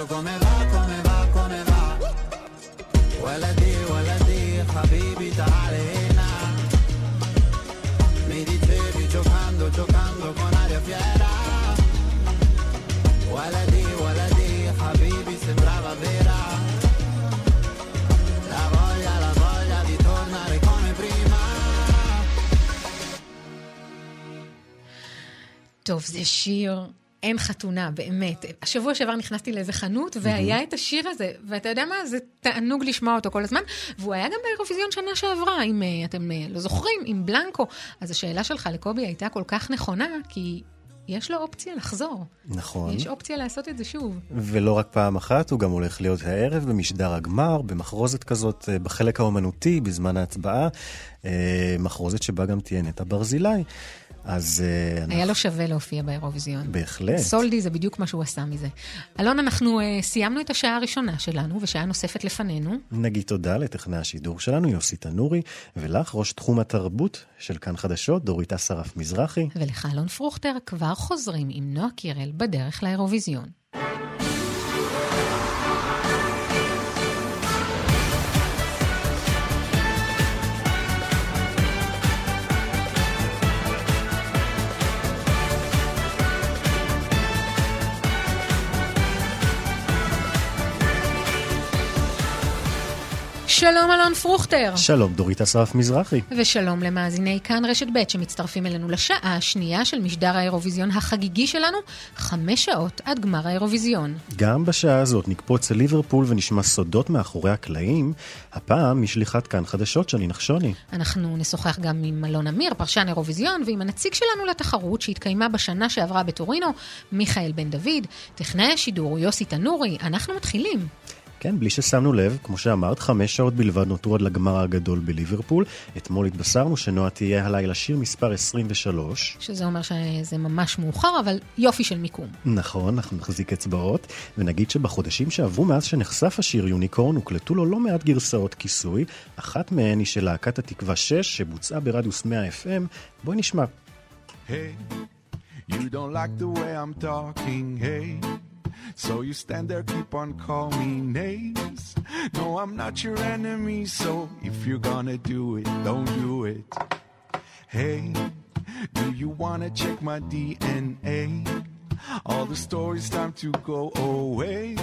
posto come va, come va, come va? Waladi, waladi, habibi talena Mi dicevi giocando, giocando con aria fiera. Waladi, waladi, habibi sembrava vera. La voglia, la voglia di tornare come prima. 12 și eu אין חתונה, באמת. השבוע שעבר נכנסתי לאיזה חנות, והיה את השיר הזה, ואתה יודע מה? זה תענוג לשמוע אותו כל הזמן, והוא היה גם באירוויזיון שנה שעברה, אם אה, אתם אה, לא זוכרים, עם בלנקו. אז השאלה שלך לקובי הייתה כל כך נכונה, כי יש לו אופציה לחזור. נכון. יש אופציה לעשות את זה שוב. ולא רק פעם אחת, הוא גם הולך להיות הערב במשדר הגמר, במחרוזת כזאת, אה, בחלק האומנותי, בזמן ההצבעה, מחרוזת שבה גם תהיה נטע ברזילי. אז אה, היה לו שווה להופיע באירוויזיון. בהחלט. סולדי זה בדיוק מה שהוא עשה מזה. אלון, אנחנו uh, סיימנו את השעה הראשונה שלנו, ושעה נוספת לפנינו. נגיד תודה לטכנאי השידור שלנו, יוסי תנורי, ולך, ראש תחום התרבות של כאן חדשות, דורית אסרף מזרחי. ולך, אלון פרוכטר, כבר חוזרים עם נועה קירל בדרך לאירוויזיון. שלום אלון פרוכטר. שלום דורית אסרף מזרחי. ושלום למאזיני כאן רשת ב' שמצטרפים אלינו לשעה השנייה של משדר האירוויזיון החגיגי שלנו, חמש שעות עד גמר האירוויזיון. גם בשעה הזאת נקפוץ לליברפול ונשמע סודות מאחורי הקלעים, הפעם משליחת כאן חדשות שני נחשוני. אנחנו נשוחח גם עם אלון אמיר, פרשן אירוויזיון, ועם הנציג שלנו לתחרות שהתקיימה בשנה שעברה בטורינו, מיכאל בן דוד, טכנאי השידור יוסי תנורי. אנחנו מתחילים. כן, בלי ששמנו לב, כמו שאמרת, חמש שעות בלבד נותרו עד לגמר הגדול בליברפול. אתמול התבשרנו שנועה תהיה הלילה שיר מספר 23. שזה אומר שזה ממש מאוחר, אבל יופי של מיקום. נכון, אנחנו נחזיק אצבעות, ונגיד שבחודשים שעברו מאז שנחשף השיר יוניקורן, הוקלטו לו לא מעט גרסאות כיסוי. אחת מהן היא של להקת התקווה 6, שבוצעה ברדיוס 100 FM. בואי נשמע. Hey, you don't like the way I'm talking, hey. So you stand there, keep on calling me names. No, I'm not your enemy, so if you're gonna do it, don't do it. Hey, do you wanna check my DNA? All the stories, time to go away.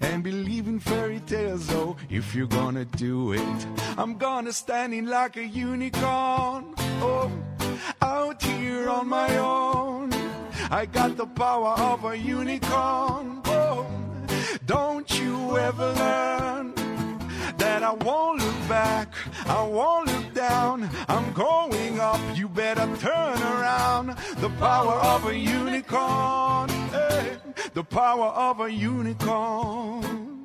And believe in fairy tales, oh, if you're gonna do it, I'm gonna stand in like a unicorn, oh, out here on my own. I got the power of a unicorn. Oh, don't you ever learn that I won't look back, I won't look down. I'm going up, you better turn around. The power of a unicorn, hey, the power of a unicorn.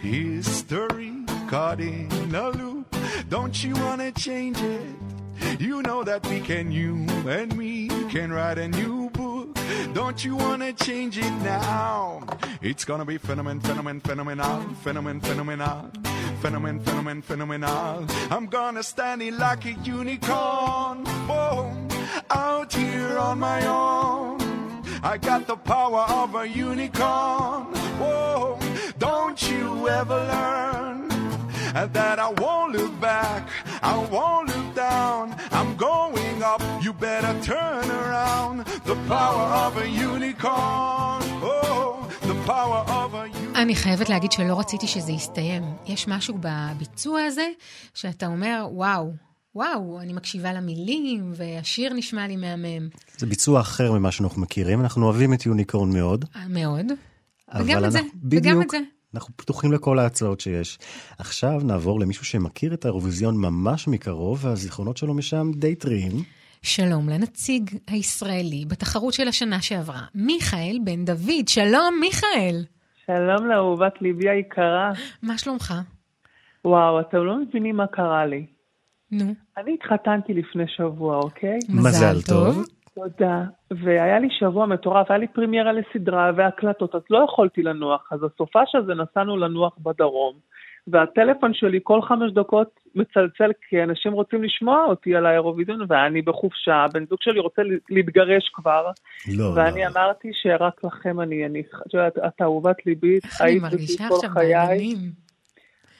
History caught in a loop. Don't you wanna change it? You know that we can, you and me can write a new book. Don't you wanna change it now? It's gonna be phenomen, phenomen, phenomenal, phenomen, phenomenal, phenomen, phenomen, phenomenal. I'm gonna stand in like a unicorn, oh, out here on my own. I got the power of a unicorn, whoa, don't you ever learn that I won't look back, I won't look down. I'm going up, you better turn around. The power of a unicorn, oh, the power of a unicorn. אני חייבת להגיד שלא רציתי שזה יסתיים. יש משהו בביצוע הזה, שאתה אומר, וואו, וואו, אני מקשיבה למילים, והשיר נשמע לי מהמם. זה ביצוע אחר ממה שאנחנו מכירים, אנחנו אוהבים את יוניקורן מאוד. מאוד. אבל וגם את זה, וגם. את זה. אנחנו פתוחים לכל ההצעות שיש. עכשיו נעבור למישהו שמכיר את האירוויזיון ממש מקרוב, והזיכרונות שלו משם די טריים. שלום לנציג הישראלי בתחרות של השנה שעברה, מיכאל בן דוד. שלום, מיכאל. שלום לאהובת ליבי היקרה. מה שלומך? וואו, אתם לא מבינים מה קרה לי. נו. אני התחתנתי לפני שבוע, אוקיי? מזל טוב. תודה. והיה לי שבוע מטורף, היה לי פרימיירה לסדרה והקלטות, אז לא יכולתי לנוח. אז הסופש הזה נסענו לנוח בדרום, והטלפון שלי כל חמש דקות מצלצל כי אנשים רוצים לשמוע אותי על האירוויזיון, ואני בחופשה, הבן זוג שלי רוצה להתגרש כבר, לא, ואני לא. אמרתי שרק לכם אני, אני, את יודעת, את אהובת ליבי, איך אני היית מרגישה איתי כל עכשיו חיי.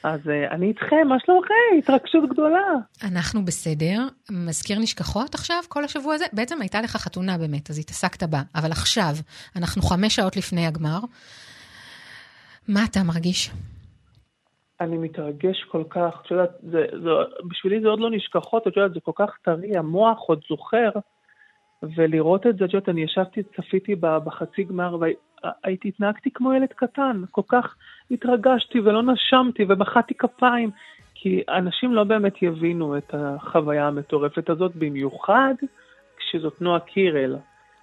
אז אה, אני איתכם, מה שלומכם? התרגשות גדולה. אנחנו בסדר. מזכיר נשכחות עכשיו, כל השבוע הזה? בעצם הייתה לך חתונה באמת, אז התעסקת בה. אבל עכשיו, אנחנו חמש שעות לפני הגמר. מה אתה מרגיש? אני מתרגש כל כך, את יודעת, זה, זה, בשבילי זה עוד לא נשכחות, את יודעת, זה כל כך טרי, המוח עוד זוכר, ולראות את זה, את יודעת, אני ישבתי, צפיתי בחצי גמר, והייתי, התנהגתי כמו ילד קטן, כל כך התרגשתי ולא נשמתי ומחאתי כפיים, כי אנשים לא באמת יבינו את החוויה המטורפת הזאת, במיוחד כשזאת נועה קירל,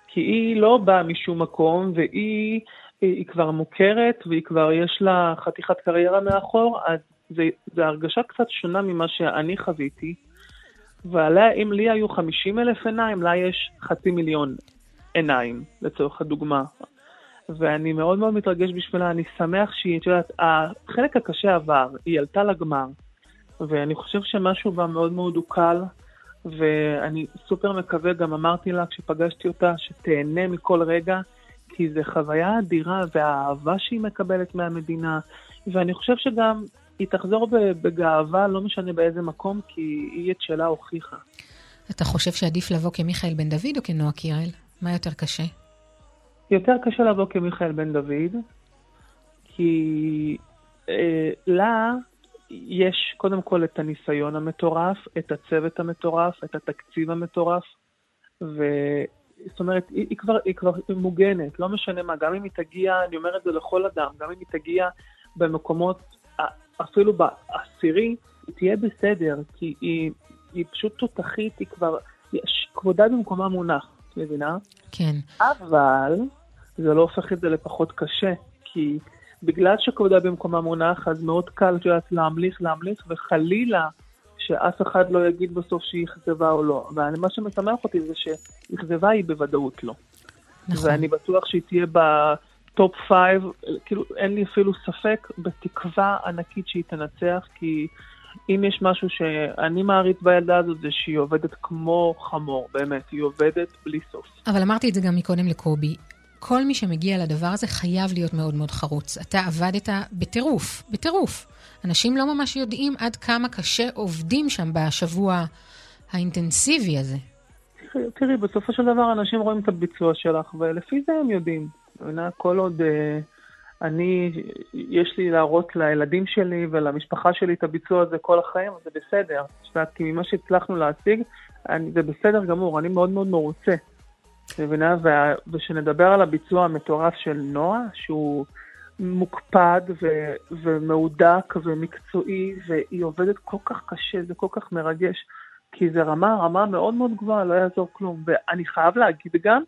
כי היא לא באה משום מקום, והיא... היא כבר מוכרת והיא כבר יש לה חתיכת קריירה מאחור, אז זה, זה הרגשה קצת שונה ממה שאני חוויתי. ועליה, אם לי היו 50 אלף עיניים, לה יש חצי מיליון עיניים, לצורך הדוגמה. ואני מאוד מאוד מתרגש בשבילה, אני שמח שהיא, את יודעת, החלק הקשה עבר, היא עלתה לגמר, ואני חושב שמשהו בה מאוד מאוד הוקל, ואני סופר מקווה, גם אמרתי לה כשפגשתי אותה, שתהנה מכל רגע, כי זו חוויה אדירה, והאהבה שהיא מקבלת מהמדינה, ואני חושב שגם היא תחזור בגאווה, לא משנה באיזה מקום, כי היא את שלה הוכיחה. אתה חושב שעדיף לבוא כמיכאל בן דוד או כנועה קירל? מה יותר קשה? יותר קשה לבוא כמיכאל בן דוד, כי אה, לה יש קודם כל את הניסיון המטורף, את הצוות המטורף, את התקציב המטורף, וזאת אומרת, היא, היא, כבר, היא כבר מוגנת, לא משנה מה, גם אם היא תגיע, אני אומר את זה לכל אדם, גם אם היא תגיע במקומות, אפילו בעשירי, היא תהיה בסדר, כי היא, היא פשוט תותחית, היא כבר, כבודה במקומה מונח, את מבינה? כן. אבל זה לא הופך את זה לפחות קשה, כי בגלל שכבודה במקומה מונח, אז מאוד קל, את יודעת, להמליך, להמליך, וחלילה שאף אחד לא יגיד בסוף שהיא אכזבה או לא. ומה שמשמח אותי זה שאכזבה היא בוודאות לא. נכון. ואני בטוח שהיא תהיה ב top five, כאילו אין לי אפילו ספק, בתקווה ענקית שהיא תנצח, כי אם יש משהו שאני מעריץ בילדה הזאת, זה שהיא עובדת כמו חמור, באמת, היא עובדת בלי סוף. אבל אמרתי את זה גם מקודם לקובי. כל מי שמגיע לדבר הזה חייב להיות מאוד מאוד חרוץ. אתה עבדת בטירוף, בטירוף. אנשים לא ממש יודעים עד כמה קשה עובדים שם בשבוע האינטנסיבי הזה. תראי, תראי, בסופו של דבר אנשים רואים את הביצוע שלך, ולפי זה הם יודעים. כל עוד אה, אני, יש לי להראות לילדים שלי ולמשפחה שלי את הביצוע הזה כל החיים, זה בסדר. כי ממה שהצלחנו להשיג, אני, זה בסדר גמור, אני מאוד מאוד מרוצה. מבינה? ושנדבר על הביצוע המטורף של נועה, שהוא מוקפד ו- ומהודק ומקצועי, והיא עובדת כל כך קשה, זה כל כך מרגש, כי זה רמה, רמה מאוד מאוד גבוהה, לא יעזור כלום. ואני חייב להגיד גם,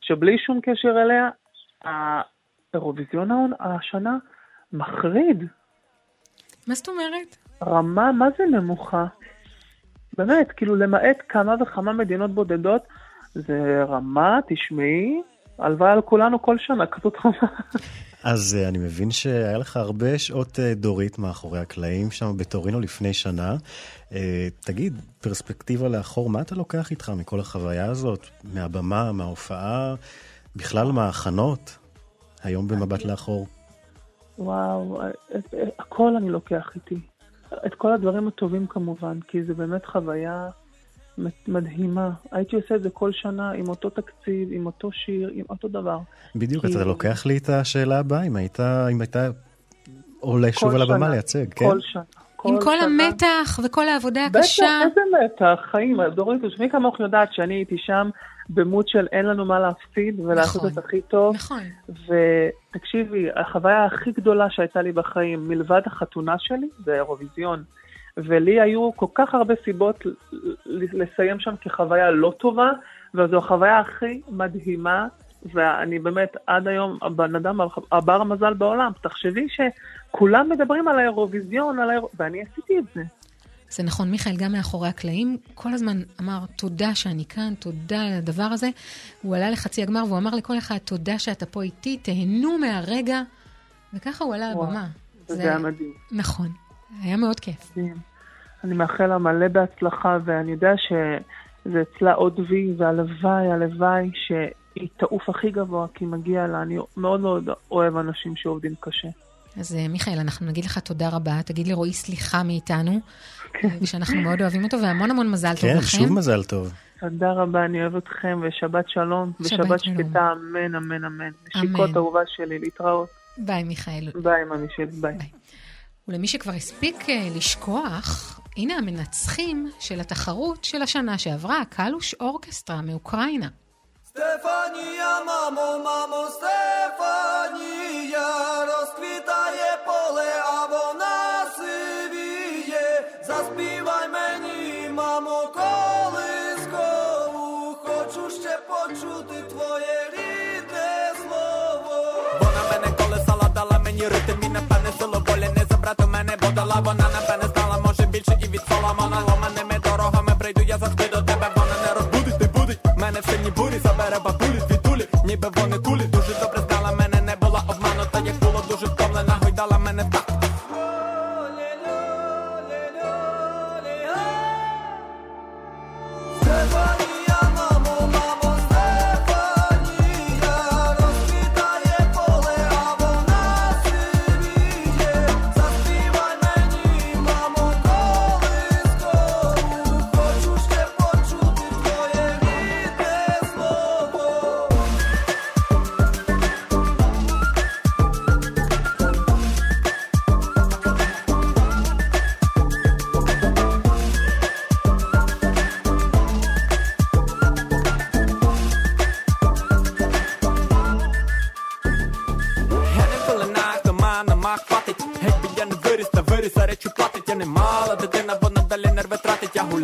שבלי שום קשר אליה, האירוויזיון ההון- השנה מחריד. מה זאת אומרת? רמה, מה זה נמוכה? באמת, כאילו למעט כמה וכמה מדינות בודדות, זה רמה, תשמעי, הלוואי על כולנו כל שנה כזאת רמה. אז אה, אני מבין שהיה לך הרבה שעות אה, דורית מאחורי הקלעים שם בטורינו לפני שנה. אה, תגיד, פרספקטיבה לאחור, מה אתה לוקח איתך מכל החוויה הזאת? מהבמה, מההופעה, בכלל מההכנות? היום במבט לאחור. וואו, את, את, הכל אני לוקח איתי. את כל הדברים הטובים כמובן, כי זה באמת חוויה מדהימה. הייתי עושה את זה כל שנה עם אותו תקציב, עם אותו שיר, עם אותו דבר. בדיוק, כי- אתה לוקח לי את השאלה הבאה, אם היית, אם הייתה עולה שוב על הבמה שנה, לייצג, כן? כל שנה. עם כל שנה. המתח וכל העבודה בטח, הקשה. איזה מתח, חיים. דורית, תשמעי כמוך יודעת שאני הייתי שם במות של אין לנו מה להפסיד ולעשות נכון. את הכי טוב. נכון. ותקשיבי, החוויה הכי גדולה שהייתה לי בחיים, מלבד החתונה שלי, זה האירוויזיון. ולי היו כל כך הרבה סיבות לסיים שם כחוויה לא טובה, וזו החוויה הכי מדהימה, ואני באמת עד היום הבן אדם הבר המזל בעולם. תחשבי שכולם מדברים על האירוויזיון, על האיר... ואני עשיתי את זה. זה נכון, מיכאל גם מאחורי הקלעים, כל הזמן אמר, תודה שאני כאן, תודה על הדבר הזה. הוא עלה לחצי הגמר והוא אמר לכל אחד, תודה שאתה פה איתי, תהנו מהרגע. וככה הוא עלה וואו, לבמה. זה היה מדהים. נכון, היה מאוד כיף. אני מאחל לה מלא בהצלחה, ואני יודע שזה אצלה עוד וי, והלוואי, הלוואי שהיא תעוף הכי גבוה, כי מגיע לה. אני מאוד מאוד אוהב אנשים שעובדים קשה. אז אה, מיכאל, אנחנו נגיד לך תודה רבה, תגיד לרועי סליחה מאיתנו, כן. אה, שאנחנו מאוד אוהבים אותו, והמון המון מזל טוב כן, לכם. כן, שוב מזל טוב. תודה רבה, אני אוהב אתכם, ושבת שלום, ושבת שקטה, אמן, אמן, אמן. נשיקות אהובה שלי, להתראות. ביי, מיכאל. ביי, מישל, ביי. ולמי שכבר הספיק אה, לשכוח, הנה המנצחים של התחרות של השנה שעברה, קלוש אורקסטרה מאוקראינה. Стефанія, мамо, мамо, Стефанія, רוסקוויט напевне силу волі не забрати мене, бо дала вона напевне знала, може більше і від Соломона ломаними дорогами прийду я завжди до тебе, вона не розбудить, не будить мене в сині бурі, забере бабулі, звідулі, ніби вони кулі, Yahoo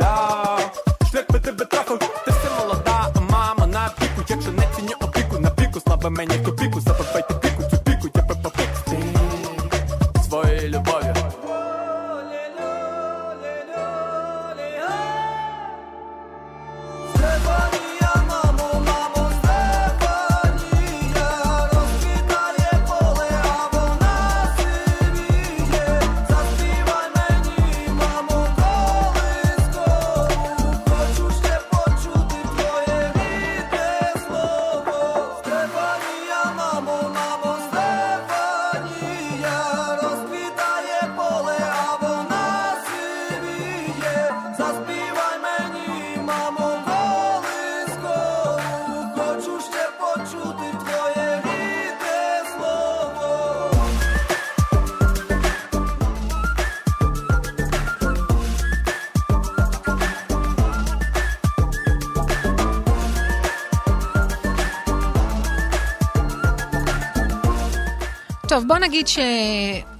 נגיד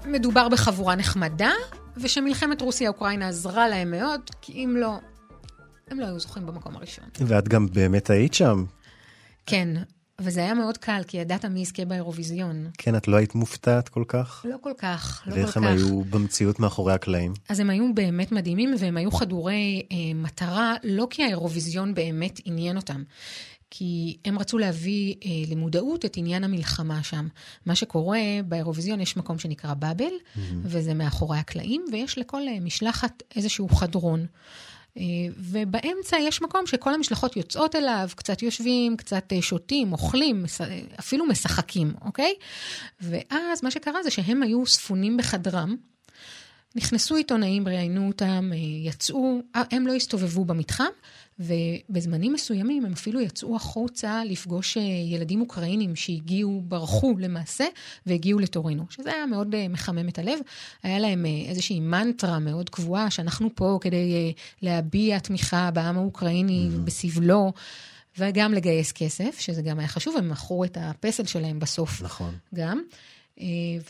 שמדובר בחבורה נחמדה, ושמלחמת רוסיה-אוקראינה עזרה להם מאוד, כי אם לא, הם לא היו זוכים במקום הראשון. ואת גם באמת היית שם. כן, וזה היה מאוד קל, כי ידעת מי יזכה באירוויזיון. כן, את לא היית מופתעת כל כך? לא כל כך, לא כל ואיך כך. הם היו במציאות מאחורי הקלעים? אז הם היו באמת מדהימים, והם היו חדורי אה, מטרה, לא כי האירוויזיון באמת עניין אותם. כי הם רצו להביא אה, למודעות את עניין המלחמה שם. מה שקורה באירוויזיון, יש מקום שנקרא באבל, וזה מאחורי הקלעים, ויש לכל אה, משלחת איזשהו חדרון. אה, ובאמצע יש מקום שכל המשלחות יוצאות אליו, קצת יושבים, קצת אה, שותים, אוכלים, מס- אפילו משחקים, אוקיי? ואז מה שקרה זה שהם היו ספונים בחדרם. נכנסו עיתונאים, ראיינו אותם, יצאו, הם לא הסתובבו במתחם, ובזמנים מסוימים הם אפילו יצאו החוצה לפגוש אה, ילדים אוקראינים שהגיעו, ברחו למעשה, והגיעו לטורינו, שזה היה מאוד אה, מחמם את הלב. היה להם אה, איזושהי מנטרה מאוד קבועה, שאנחנו פה כדי להביע תמיכה בעם האוקראיני בסבלו. וגם לגייס כסף, שזה גם היה חשוב, הם מכרו את הפסל שלהם בסוף. נכון. גם.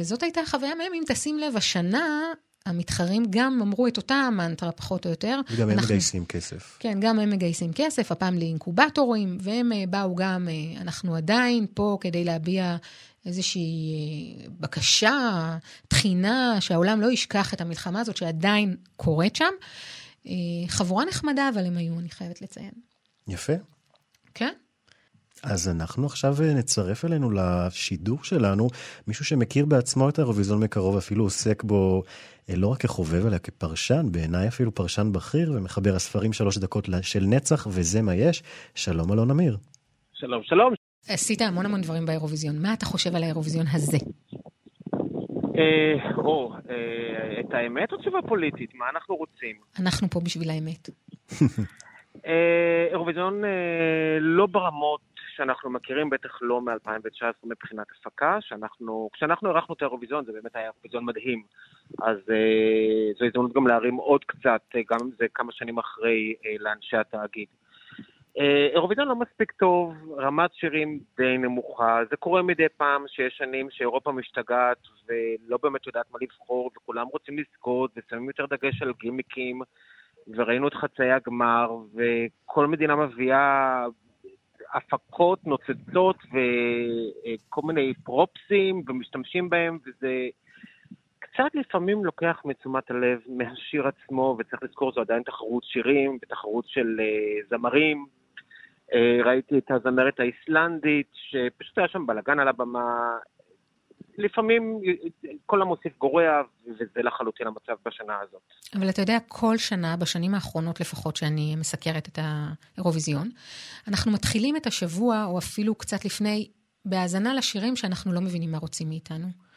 וזאת הייתה חוויה מהם, אם תשים לב, השנה המתחרים גם אמרו את אותה המנטרה, פחות או יותר. וגם הם אנחנו- מגייסים כסף. כן, גם הם מגייסים כסף, הפעם לאינקובטורים, והם אה, באו גם, אה, אנחנו עדיין פה כדי להביע איזושהי אה, בקשה, תחינה, שהעולם לא ישכח את המלחמה הזאת שעדיין קורית שם. חבורה נחמדה, אבל הם היו, אני חייבת לציין. יפה. כן? אז אנחנו עכשיו אה, נצרף אלינו לשידור שלנו מישהו שמכיר בעצמו את האירוויזיון מקרוב, אפילו עוסק בו אה, לא רק כחובב אלא כפרשן, בעיניי אפילו פרשן בכיר ומחבר הספרים שלוש דקות של נצח וזה מה יש. שלום אלון אמיר. שלום, שלום. עשית המון המון דברים באירוויזיון. מה אתה חושב על האירוויזיון הזה? אה, או, אה, את האמת או תשובה פוליטית? מה אנחנו רוצים? אנחנו פה בשביל האמת. אה, אירוויזיון אה, לא ברמות שאנחנו מכירים, בטח לא מ-2019 מבחינת הפקה, שאנחנו, כשאנחנו ערכנו את האירוויזיון זה באמת היה אירוויזיון מדהים. אז אה, זו הזדמנות גם להרים עוד קצת, אה, גם אם זה כמה שנים אחרי, אה, לאנשי התאגיד. אה, אירוויזיון לא מספיק טוב, רמת שירים די נמוכה, זה קורה מדי פעם שיש שנים שאירופה משתגעת ולא באמת יודעת מה לבחור וכולם רוצים לזכות ושמים יותר דגש על גימיקים וראינו את חצאי הגמר וכל מדינה מביאה הפקות נוצצות וכל מיני פרופסים ומשתמשים בהם וזה קצת לפעמים לוקח מתשומת הלב מהשיר עצמו וצריך לזכור זו עדיין תחרות שירים ותחרות של אה, זמרים אה, ראיתי את הזמרת האיסלנדית, שפשוט היה שם בלאגן על הבמה. לפעמים כל המוסיף גורע, וזה לחלוטין המצב בשנה הזאת. אבל אתה יודע, כל שנה, בשנים האחרונות לפחות, שאני מסקרת את האירוויזיון, אנחנו מתחילים את השבוע, או אפילו קצת לפני, בהאזנה לשירים שאנחנו לא מבינים מה רוצים מאיתנו.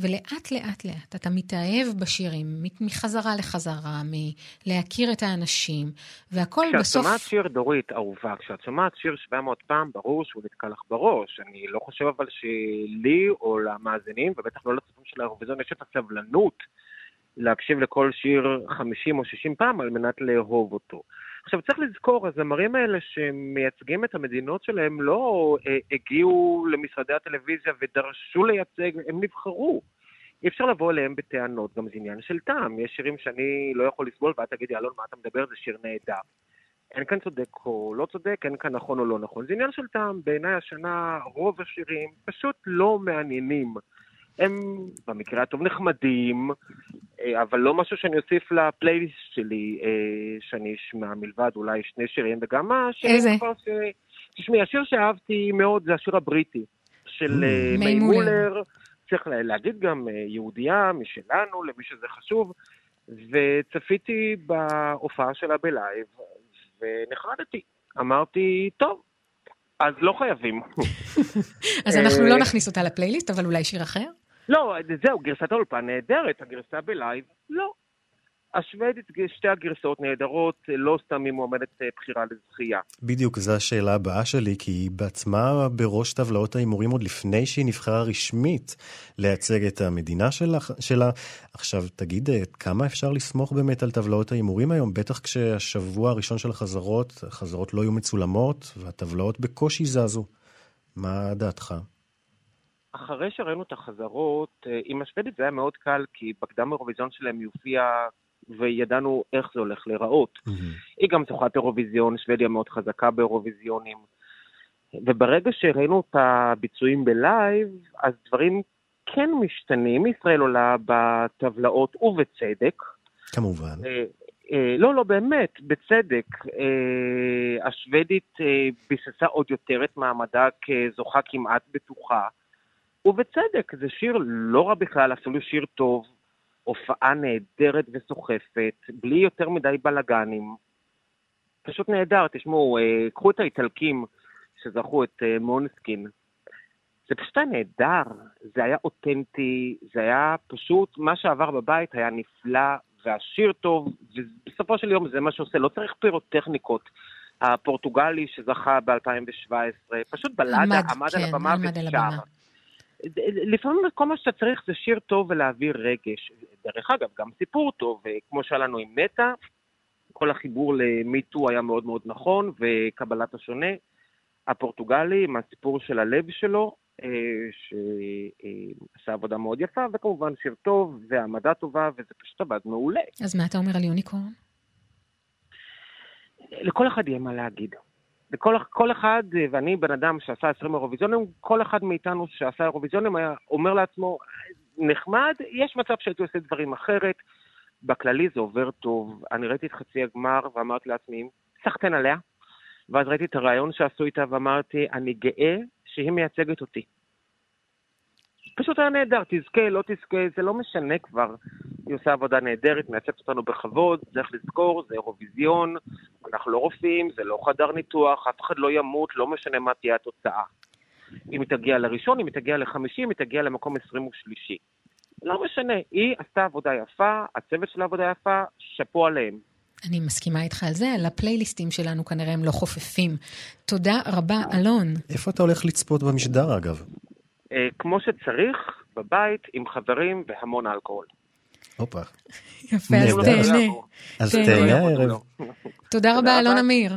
ולאט לאט לאט אתה מתאהב בשירים, מחזרה לחזרה, מלהכיר את האנשים, והכל כשאת בסוף... שומעת שיר, דורית, אהובה, כשאת שומעת שיר 700 פעם, ברור שהוא נתקע לך בראש. אני לא חושב אבל שלי או למאזינים, ובטח לא לצופים של האירוויזיון, יש את הסבלנות להקשיב לכל שיר 50 או 60 פעם על מנת לאהוב אותו. עכשיו צריך לזכור, הזמרים האלה שמייצגים את המדינות שלהם לא אה, הגיעו למשרדי הטלוויזיה ודרשו לייצג, הם נבחרו. אי אפשר לבוא אליהם בטענות, גם זה עניין של טעם. יש שירים שאני לא יכול לסבול, ואת תגידי, אלון, מה אתה מדבר? זה שיר נהדר. אין כאן צודק או לא צודק, אין כאן נכון או לא נכון. זה עניין של טעם. בעיניי השנה רוב השירים פשוט לא מעניינים. הם במקרה הטוב נחמדים, אה, אבל לא משהו שאני אוסיף לפלייליסט שלי, אה, שאני אשמע מלבד אולי שני שירים, וגם השירים איזה? כבר ש... תשמעי, השיר שאהבתי מאוד זה השיר הבריטי, של אה, מי מולר. צריך לה- להגיד גם יהודייה, משלנו, למי שזה חשוב. וצפיתי בהופעה שלה ב live, ונחרדתי. אמרתי, טוב, אז לא חייבים. אז אנחנו לא נכניס אותה לפלייליסט, אבל אולי שיר אחר? לא, זהו, גרסת האולפן נהדרת, הגרסה ב live, לא. השוודית, שתי הגרסאות נהדרות, לא סתם היא מועמדת אה, בחירה לזכייה. בדיוק, זו השאלה הבאה שלי, כי היא בעצמה בראש טבלאות ההימורים עוד לפני שהיא נבחרה רשמית לייצג את המדינה שלה. שלה. עכשיו, תגיד, אה, כמה אפשר לסמוך באמת על טבלאות ההימורים היום? בטח כשהשבוע הראשון של החזרות, החזרות לא היו מצולמות, והטבלאות בקושי זזו. מה דעתך? אחרי שראינו את החזרות, אה, עם השוודית זה היה מאוד קל, כי בקדם אירוויזיון שלהם היא הופיעה וידענו איך זה הולך להיראות. היא גם זוכת אירוויזיון, שוודיה מאוד חזקה באירוויזיונים. וברגע שראינו את הביצועים בלייב, אז דברים כן משתנים. ישראל עולה בטבלאות, ובצדק. כמובן. אה, אה, לא, לא, באמת, בצדק. אה, השוודית אה, ביססה עוד יותר את מעמדה כזוכה כמעט בטוחה, ובצדק, זה שיר לא רע בכלל, אפילו שיר טוב, הופעה נהדרת וסוחפת, בלי יותר מדי בלאגנים. פשוט נהדר, תשמעו, אה, קחו את האיטלקים שזכו את אה, מונסקין. זה פשוט היה נהדר, זה היה אותנטי, זה היה פשוט, מה שעבר בבית היה נפלא, והשיר טוב, ובסופו של יום זה מה שעושה, לא צריך פירוטכניקות. הפורטוגלי שזכה ב-2017, פשוט בלדה, עמד, עמד כן, על הבמה ושר. לפעמים כל מה שאתה צריך זה שיר טוב ולהעביר רגש. דרך אגב, גם סיפור טוב, כמו שהיה לנו עם נטע, כל החיבור למיטו היה מאוד מאוד נכון, וקבלת השונה. הפורטוגלי, עם הסיפור של הלב שלו, אה, שעשה עבודה מאוד יפה, וכמובן שיר טוב, והעמדה טובה, וזה פשוט עבד מעולה. אז מה אתה אומר על יוניקורן? לכל אחד יהיה מה להגיד. לכל כל אחד, אה, ואני בן אדם שעשה 20 אירוויזיונים, כל אחד מאיתנו שעשה אירוויזיונים היה אומר לעצמו, נחמד, יש מצב שהייתי עושה דברים אחרת. בכללי זה עובר טוב. אני ראיתי את חצי הגמר ואמרתי לעצמי, סחטיין עליה. ואז ראיתי את הרעיון שעשו איתה ואמרתי, אני גאה שהיא מייצגת אותי. פשוט היה נהדר, תזכה, לא תזכה, זה לא משנה כבר. היא עושה עבודה נהדרת, מייצגת אותנו בכבוד, צריך לזכור, זה אירוויזיון, אנחנו לא רופאים, זה לא חדר ניתוח, אף אחד לא ימות, לא משנה מה תהיה התוצאה. אם היא תגיע לראשון, אם היא תגיע לחמישי, אם היא תגיע למקום עשרים ושלישי. לא משנה, היא עשתה עבודה יפה, הצוות שלה עבודה יפה, שאפו עליהם. אני מסכימה איתך על זה, על הפלייליסטים שלנו כנראה הם לא חופפים. תודה רבה, אלון. איפה אתה הולך לצפות במשדר, אגב? אה, כמו שצריך, בבית, עם חברים והמון אלכוהול. הופה. יפה, אז. תהנה. אז. תהנה הערב. תודה רבה, אלון אמיר.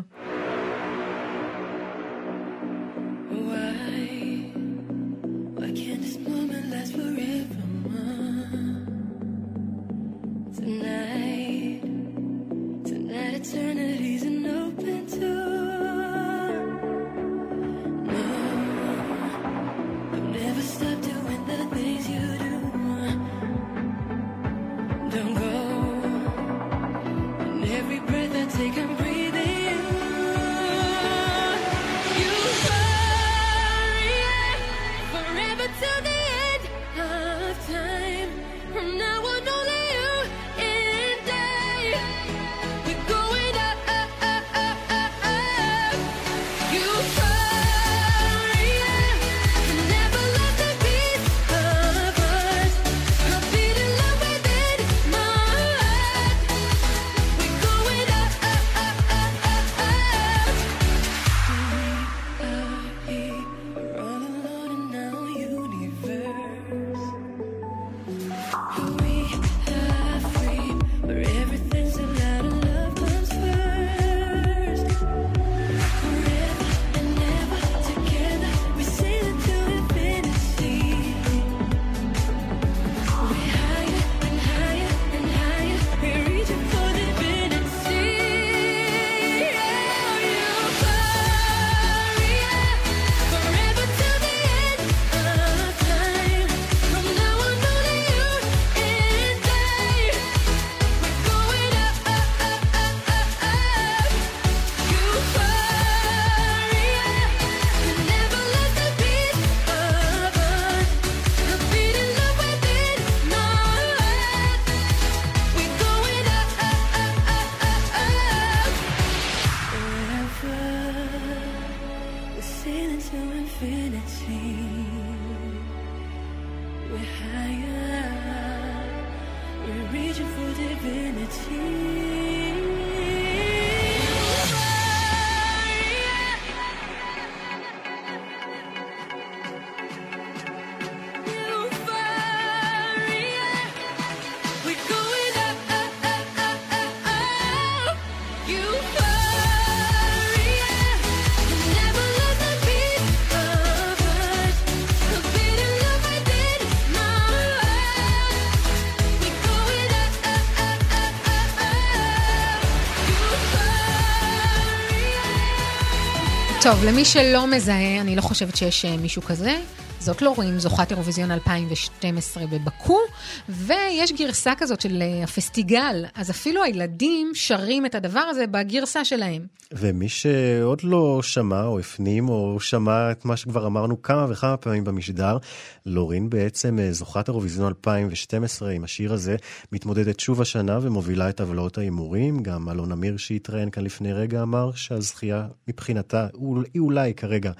טוב, למי שלא מזהה, אני לא חושבת שיש אה, מישהו כזה. זאת לורין, זוכת אירוויזיון 2012 בבקו, ויש גרסה כזאת של אה, הפסטיגל, אז אפילו הילדים שרים את הדבר הזה בגרסה שלהם. ומי שעוד לא שמע או הפנים או שמע את מה שכבר אמרנו כמה וכמה פעמים במשדר, לורין בעצם אה, זוכת אירוויזיון 2012 עם השיר הזה, מתמודדת שוב השנה ומובילה את טבלאות ההימורים. גם אלון אמיר שהתראיין כאן לפני רגע אמר שהזכייה מבחינתה היא אולי כרגע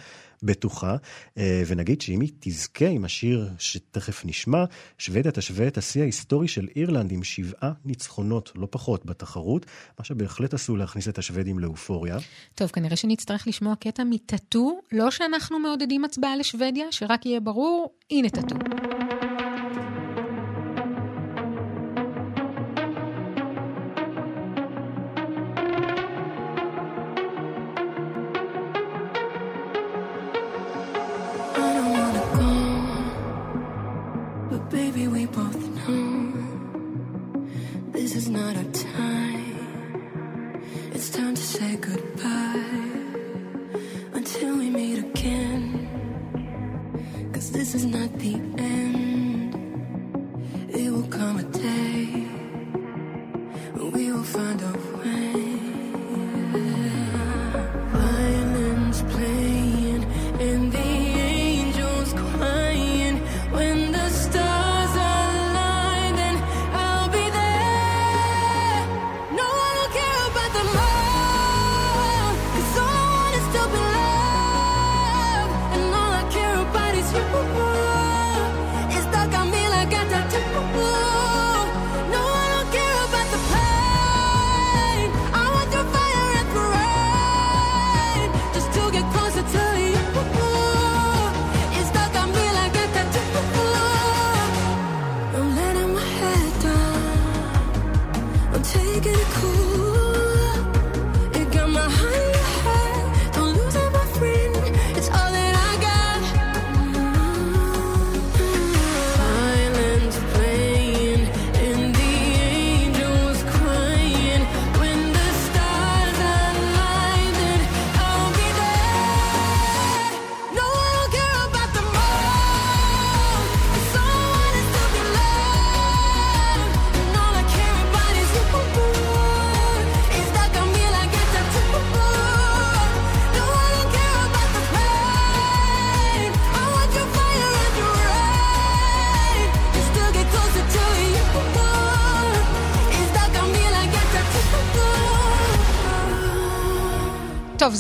בטוחה, אה, ונגיד שאם היא תזכה עם השיר שתכף נשמע, שוודיה תשווה את השיא ההיסטורי של אירלנד עם שבעה ניצחונות, לא פחות, בתחרות, מה שבהחלט עשוי להכניס את השוודים לאופוריה. טוב, כנראה שנצטרך לשמוע קטע מטאטו, לא שאנחנו מעודדים הצבעה לשוודיה, שרק יהיה ברור, הנה טאטו.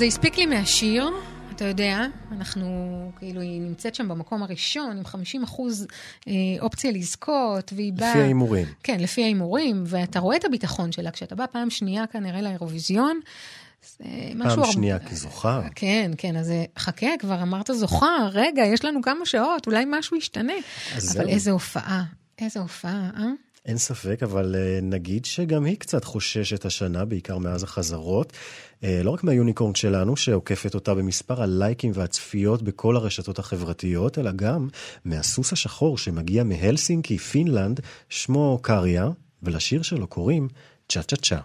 זה הספיק לי מהשיר, אתה יודע, אנחנו, כאילו, היא נמצאת שם במקום הראשון, עם 50 אחוז אה, אופציה לזכות, והיא באה... לפי ההימורים. כן, לפי ההימורים, ואתה רואה את הביטחון שלה. כשאתה בא פעם שנייה כנראה לאירוויזיון, זה משהו... פעם הרבה- שנייה כזוכה. כן, כן, אז חכה, כבר אמרת זוכה, רגע, יש לנו כמה שעות, אולי משהו ישתנה. אבל זהו. איזה הופעה, איזה הופעה, אה? אין ספק, אבל אה, נגיד שגם היא קצת חוששת השנה, בעיקר מאז החזרות. אה, לא רק מהיוניקורן שלנו, שעוקפת אותה במספר הלייקים והצפיות בכל הרשתות החברתיות, אלא גם מהסוס השחור שמגיע מהלסינקי, פינלנד, שמו קריה, ולשיר שלו קוראים צ'ה צ'ה צ'ה.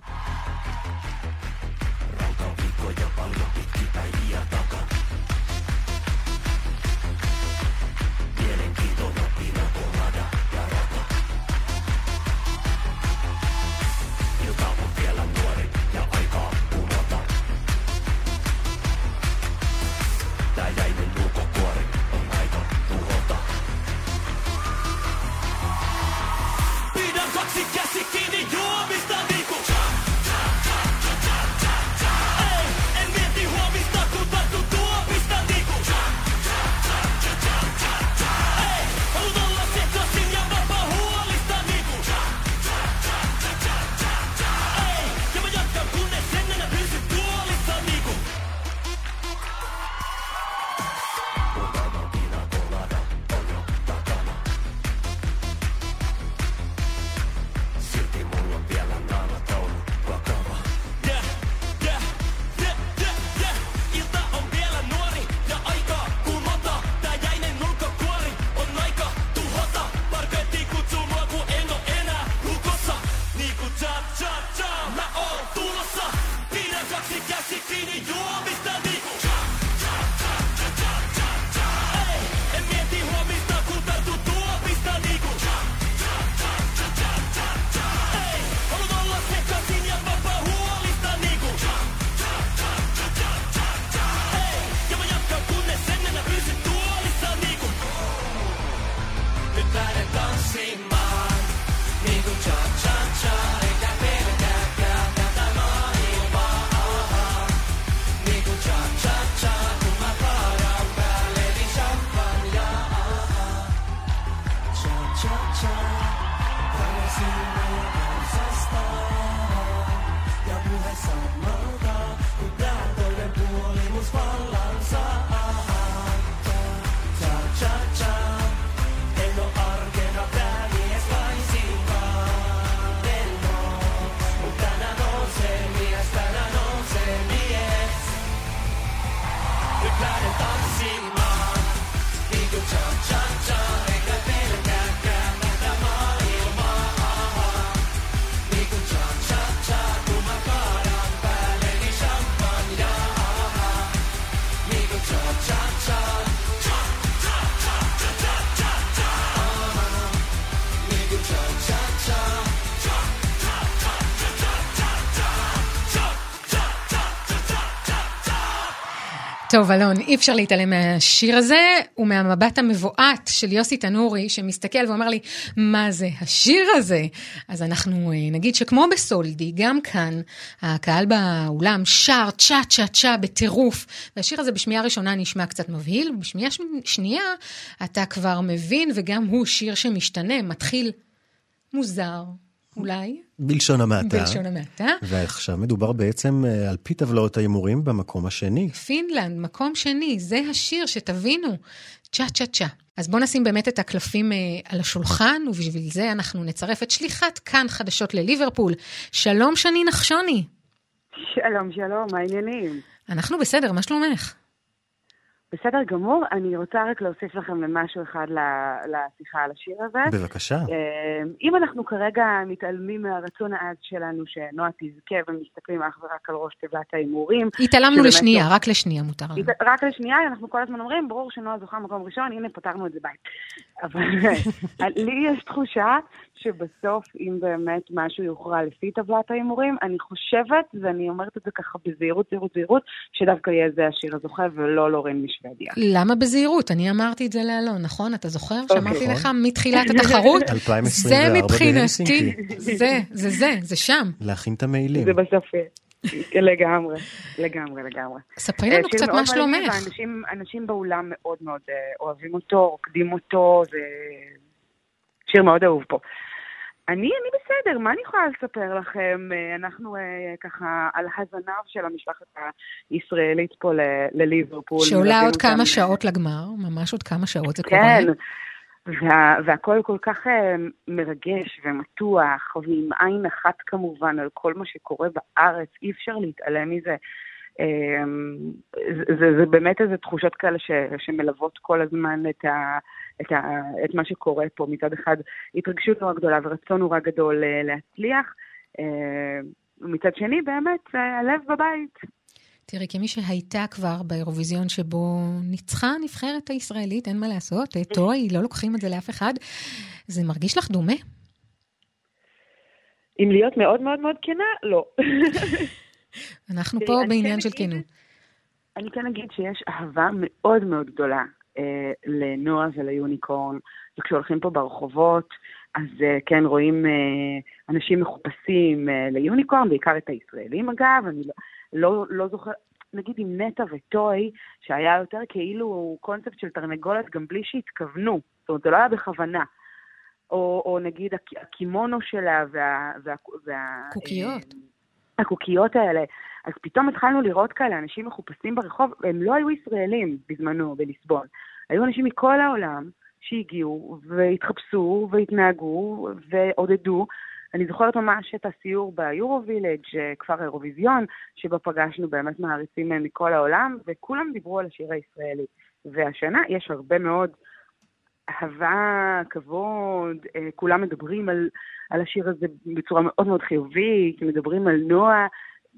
טוב, אלון, אי אפשר להתעלם מהשיר הזה ומהמבט המבועת של יוסי תנורי, שמסתכל ואומר לי, מה זה השיר הזה? אז אנחנו אה, נגיד שכמו בסולדי, גם כאן, הקהל באולם שר צ'ה צ'ה צ'ה בטירוף, והשיר הזה בשמיעה ראשונה נשמע קצת מבהיל, ובשמיעה שנייה אתה כבר מבין, וגם הוא שיר שמשתנה, מתחיל מוזר, אולי, בלשון המעטה. בלשון המעטה. ועכשיו מדובר בעצם אה, על פי טבלאות ההימורים במקום השני. פינלנד, מקום שני, זה השיר שתבינו, צ'ה צ'ה צ'ה. אז בואו נשים באמת את הקלפים אה, על השולחן, ובשביל זה אנחנו נצרף את שליחת כאן חדשות לליברפול. שלום שני נחשוני. שלום, שלום, מה העניינים? אנחנו בסדר, מה שלומך? בסדר גמור, אני רוצה רק להוסיף לכם למשהו אחד ל- לשיחה על השיר הזה. בבקשה. אה, אם אנחנו כרגע מתעלמים מהרצון העז שלנו שנועה תזכה ומסתכלים אך ורק על ראש טבלת ההימורים... התעלמנו לשנייה, לא- רק לשנייה מותר לנו. רק לשנייה, אנחנו כל הזמן אומרים, ברור שנועה זוכה מקום ראשון, הנה פתרנו את זה ביי. אבל לי יש תחושה שבסוף, אם באמת משהו יוכרע לפי טבלת ההימורים, אני חושבת, ואני אומרת את זה ככה בזהירות, זהירות, זהירות, שדווקא יהיה זה השיר הזוכה ולא לורן משוודיה. למה בזהירות? אני אמרתי את זה לאלון, נכון? אתה זוכר? אוקיי. שאמרתי לך מתחילת התחרות? 2024 זה מבחינתי, בהלסינקי. זה, זה זה, זה שם. להכין את המעילים. זה בסוף, אה, לגמרי, לגמרי, לגמרי. ספרי לנו אה, שיר קצת מה שלומך. ואנשים- אנשים באולם מאוד מאוד אה, אוהבים אותו, רוקדים אותו, זה שיר מאוד אהוב פה. אני, אני בסדר, מה אני יכולה לספר לכם? אה, אנחנו אה, ככה על הזנב של המשלחת הישראלית פה לליברפול. שעולה עוד אותם, כמה אה, שעות לגמר, ממש עוד כמה שעות זה קורה. כן, וה, והכל כל כך אה, מרגש ומתוח, ועם עין אחת כמובן על כל מה שקורה בארץ, אי אפשר להתעלם מזה. זה, זה, זה באמת איזה תחושות כאלה ש, שמלוות כל הזמן את, ה, את, ה, את מה שקורה פה. מצד אחד, התרגשות נורא גדולה ורצון נורא גדול אה, להצליח. אה, ומצד שני, באמת, אה, הלב בבית. תראי, כמי שהייתה כבר באירוויזיון שבו ניצחה הנבחרת הישראלית, אין מה לעשות, אה, טוי, לא לוקחים את זה לאף אחד, זה מרגיש לך דומה? אם להיות מאוד מאוד מאוד כנה, לא. אנחנו פה בעניין כן של כנות. אני כן אגיד שיש אהבה מאוד מאוד גדולה אה, לנועה וליוניקורן, וכשהולכים פה ברחובות, אז אה, כן רואים אה, אנשים מחופשים אה, ליוניקורן, בעיקר את הישראלים אגב, אני לא, לא, לא זוכר, נגיד עם נטע וטוי, שהיה יותר כאילו קונספט של תרנגולת גם בלי שהתכוונו, זאת אומרת זה לא היה בכוונה. או, או נגיד הק- הקימונו שלה וה... וה, וה קוקיות. הקוקיות האלה. אז פתאום התחלנו לראות כאלה אנשים מחופשים ברחוב, הם לא היו ישראלים בזמנו בליסבון. היו אנשים מכל העולם שהגיעו והתחפשו והתנהגו ועודדו. אני זוכרת ממש את הסיור ביורו-וילג', אה, כפר האירוויזיון, שבו פגשנו באמת מעריצים אה, מכל העולם, וכולם דיברו על השיר הישראלי. והשנה יש הרבה מאוד אהבה, כבוד, אה, כולם מדברים על, על השיר הזה בצורה מאוד מאוד חיובית, מדברים על נועה,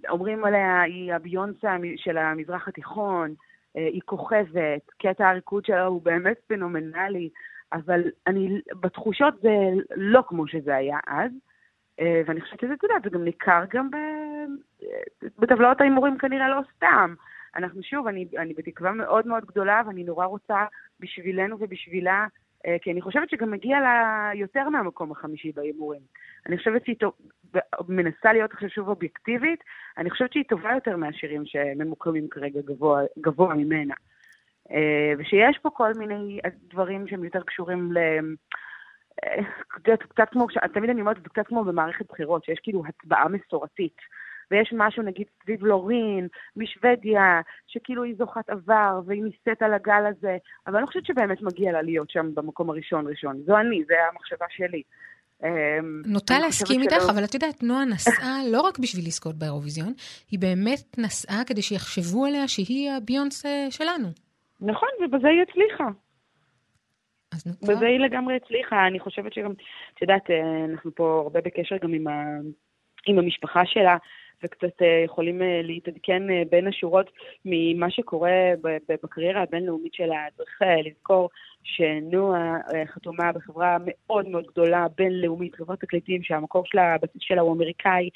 אומרים עליה, היא הביונסה של המזרח התיכון, אה, היא כוכבת, קטע הריקוד שלה הוא באמת פנומנלי, אבל אני, בתחושות זה לא כמו שזה היה אז, אה, ואני חושבת שזה, אתה יודע, זה גם ניכר גם ב, בטבלאות ההימורים כנראה לא סתם. אנחנו שוב, אני, אני בתקווה מאוד מאוד גדולה, ואני נורא רוצה בשבילנו ובשבילה אה, כי אני חושבת שגם מגיע לה יותר מהמקום החמישי בהימורים. אני חושבת שהיא טוב, מנסה להיות עכשיו שוב אובייקטיבית, אני חושבת שהיא טובה יותר מהשירים שממוקמים כרגע גבוה, גבוה ממנה. אה, ושיש פה כל מיני דברים שהם יותר קשורים ל... אה, קצת כמו, תמיד אני אומרת, זה קצת כמו במערכת בחירות, שיש כאילו הצבעה מסורתית. ויש משהו נגיד סביב לורין, משוודיה, שכאילו היא זוכת עבר והיא נישאת על הגל הזה, אבל אני לא חושבת שבאמת מגיע לה להיות שם במקום הראשון ראשון. זו אני, זו המחשבה שלי. אמ, נוטה להסכים איתך, שלא- אבל את יודעת, נועה נסעה לא רק בשביל לזכות באירוויזיון, היא באמת נסעה כדי שיחשבו עליה שהיא הביונסה שלנו. נכון, ובזה היא הצליחה. אז נו, בזה היא לגמרי הצליחה. אני חושבת שגם, את יודעת, אה, אנחנו פה הרבה בקשר גם עם, ה... עם המשפחה שלה, וקצת אה, יכולים אה, להתעדכן אה, בין השורות ממה שקורה בקריירה הבינלאומית שלה. צריך לזכור שנועה חתומה בחברה מאוד מאוד גדולה, בינלאומית, חברת תקליטים, שהמקור שלה, הבסיס שלה הוא אמריקאי,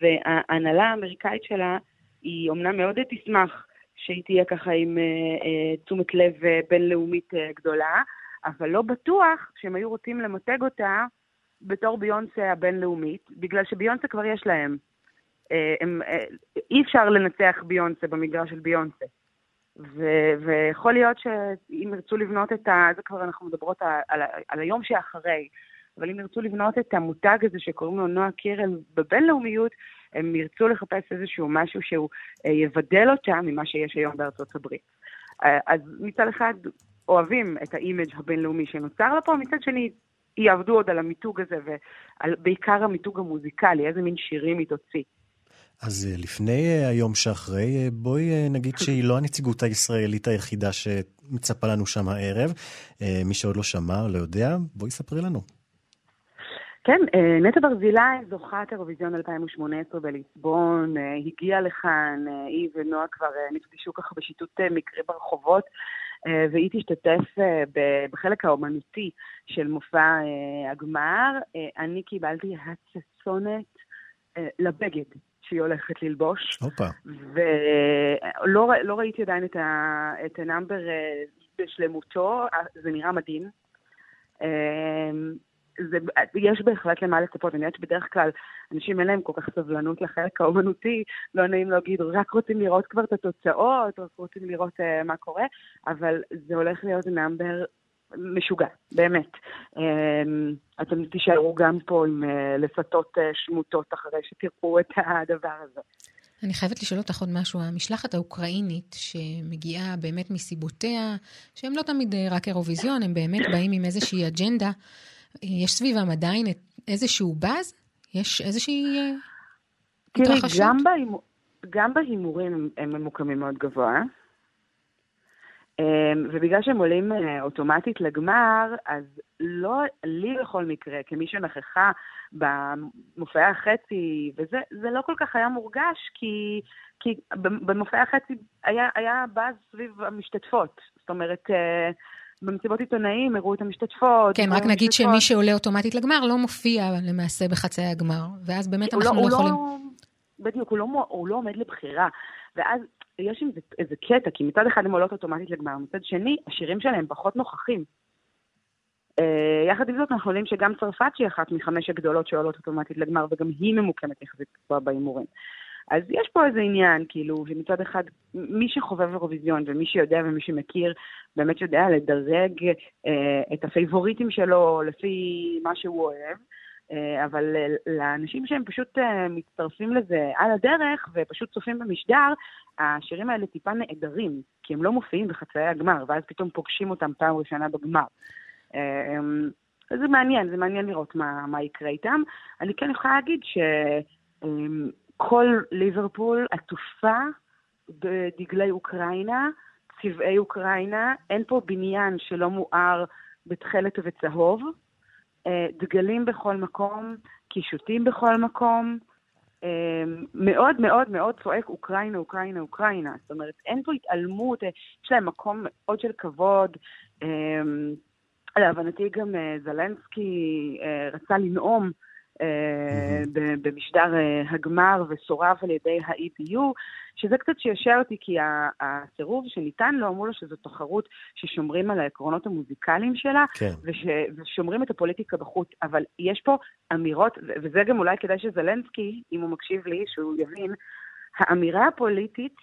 וההנהלה האמריקאית שלה, היא אומנם מאוד תשמח שהיא תהיה ככה עם תשומת לב בינלאומית גדולה, אבל לא בטוח שהם היו רוצים למתג אותה בתור ביונסה הבינלאומית, בגלל שביונסה כבר יש להם. אה, הם, אה, אי אפשר לנצח ביונסה במגרש של ביונסה. ו- ויכול להיות שאם ירצו לבנות את ה... זה כבר אנחנו מדברות על, על, על היום שאחרי, אבל אם ירצו לבנות את המותג הזה שקוראים לו נועה קירל בבינלאומיות, הם ירצו לחפש איזשהו משהו שהוא אה, יבדל אותה ממה שיש היום בארצות הברית. אז מצד אחד אוהבים את ה image הבינלאומי שנוצר לה פה, מצד שני יעבדו עוד על המיתוג הזה, ובעיקר המיתוג המוזיקלי, איזה מין שירים היא תוציא. אז אה, לפני אה, היום שאחרי, אה, בואי נגיד שהיא לא הנציגות הישראלית היחידה שמצפה לנו שם הערב. מי שעוד לא שמע או לא יודע, בואי ספרי לנו. כן, נטע ברזילי, זוכת אירוויזיון 2018 בליסבון, הגיעה לכאן, היא ונועה כבר נפגשו ככה בשיטוט מקרי ברחובות, והיא תשתתף בחלק האומנותי של מופע הגמר. אני קיבלתי הצצונת לבגד שהיא הולכת ללבוש. הופה. ולא לא ראיתי עדיין את, ה, את ה number אה, בשלמותו, אה, זה נראה מדהים. אה, זה, יש בהחלט למה לצפות, אני יודעת שבדרך כלל אנשים אין להם כל כך סבלנות לחלק האומנותי, לא נעים להגיד, רק רוצים לראות כבר את התוצאות, רק רוצים לראות uh, מה קורה, אבל זה הולך להיות נאמבר משוגע, באמת. Um, אתם תישארו גם פה עם uh, לפתות uh, שמוטות אחרי שתראו את הדבר הזה. אני חייבת לשאול אותך עוד משהו. המשלחת האוקראינית, שמגיעה באמת מסיבותיה, שהם לא תמיד אה, רק אירוויזיון, הם באמת באים עם איזושהי אג'נדה. יש סביבם עדיין איזשהו באז? יש איזושהי אה, תראי, התרחשות? גם, בהימור, גם בהימורים הם, ממוקמים מאוד גבוה, אמ, ובגלל שהם עולים אה, אוטומטית לגמר, אז לא, לי בכל מקרה, כמי שנכחה במופעי החצי, וזה זה לא כל כך היה מורגש, כי, כי במופעי החצי היה, היה באז סביב המשתתפות. זאת אומרת, אה, במסיבות עיתונאים הראו את המשתתפות. כן, דיברו רק עם נגיד המשתתפות. שמי שעולה אוטומטית לגמר לא מופיע למעשה בחצאי הגמר, ואז באמת הוא אנחנו לא הוא יכולים... בדיוק, הוא לא, הוא לא עומד לבחירה. ואז יש עם זה איזה קטע, כי מצד אחד הן עולות אוטומטית לגמר, מצד שני, השירים שלהם פחות נוכחים. Uh, יחד עם זאת, אנחנו יודעים שגם צרפת שהיא אחת מחמש הגדולות שעולות אוטומטית לגמר, וגם היא ממוקמת יחסית גבוה בהימורים. אז יש פה איזה עניין, כאילו, שמצד אחד, מי שחובב אירוויזיון ומי שיודע ומי שמכיר, באמת יודע לדרג uh, את הפייבוריטים שלו לפי מה שהוא אוהב. אה, אבל לאנשים שהם פשוט אה, מצטרפים לזה על הדרך ופשוט צופים במשדר, השירים האלה טיפה נעדרים, כי הם לא מופיעים בחצאי הגמר, ואז פתאום פוגשים אותם פעם ראשונה בגמר. אה, אמ, זה מעניין, זה מעניין לראות מה, מה יקרה איתם. אני כן יכולה להגיד שכל ליברפול עטופה בדגלי אוקראינה, צבעי אוקראינה, אין פה בניין שלא מואר בתכלת וצהוב. אה, דגלים בכל מקום, קישוטים בכל מקום, אה, מאוד מאוד מאוד צועק אוקראינה, אוקראינה, אוקראינה. זאת אומרת, אין פה התעלמות, אה, יש להם מקום מאוד של כבוד. להבנתי גם זלנסקי רצה לנאום ב- במשדר אה, הגמר וסורב על ידי ה-EBU, שזה קצת שישר אותי, כי הסירוב שניתן לו, אמרו לו שזו תחרות ששומרים על העקרונות המוזיקליים שלה, כן. וש, ושומרים את הפוליטיקה בחוץ. אבל יש פה אמירות, וזה גם אולי כדאי שזלנסקי, אם הוא מקשיב לי, שהוא יבין, האמירה הפוליטית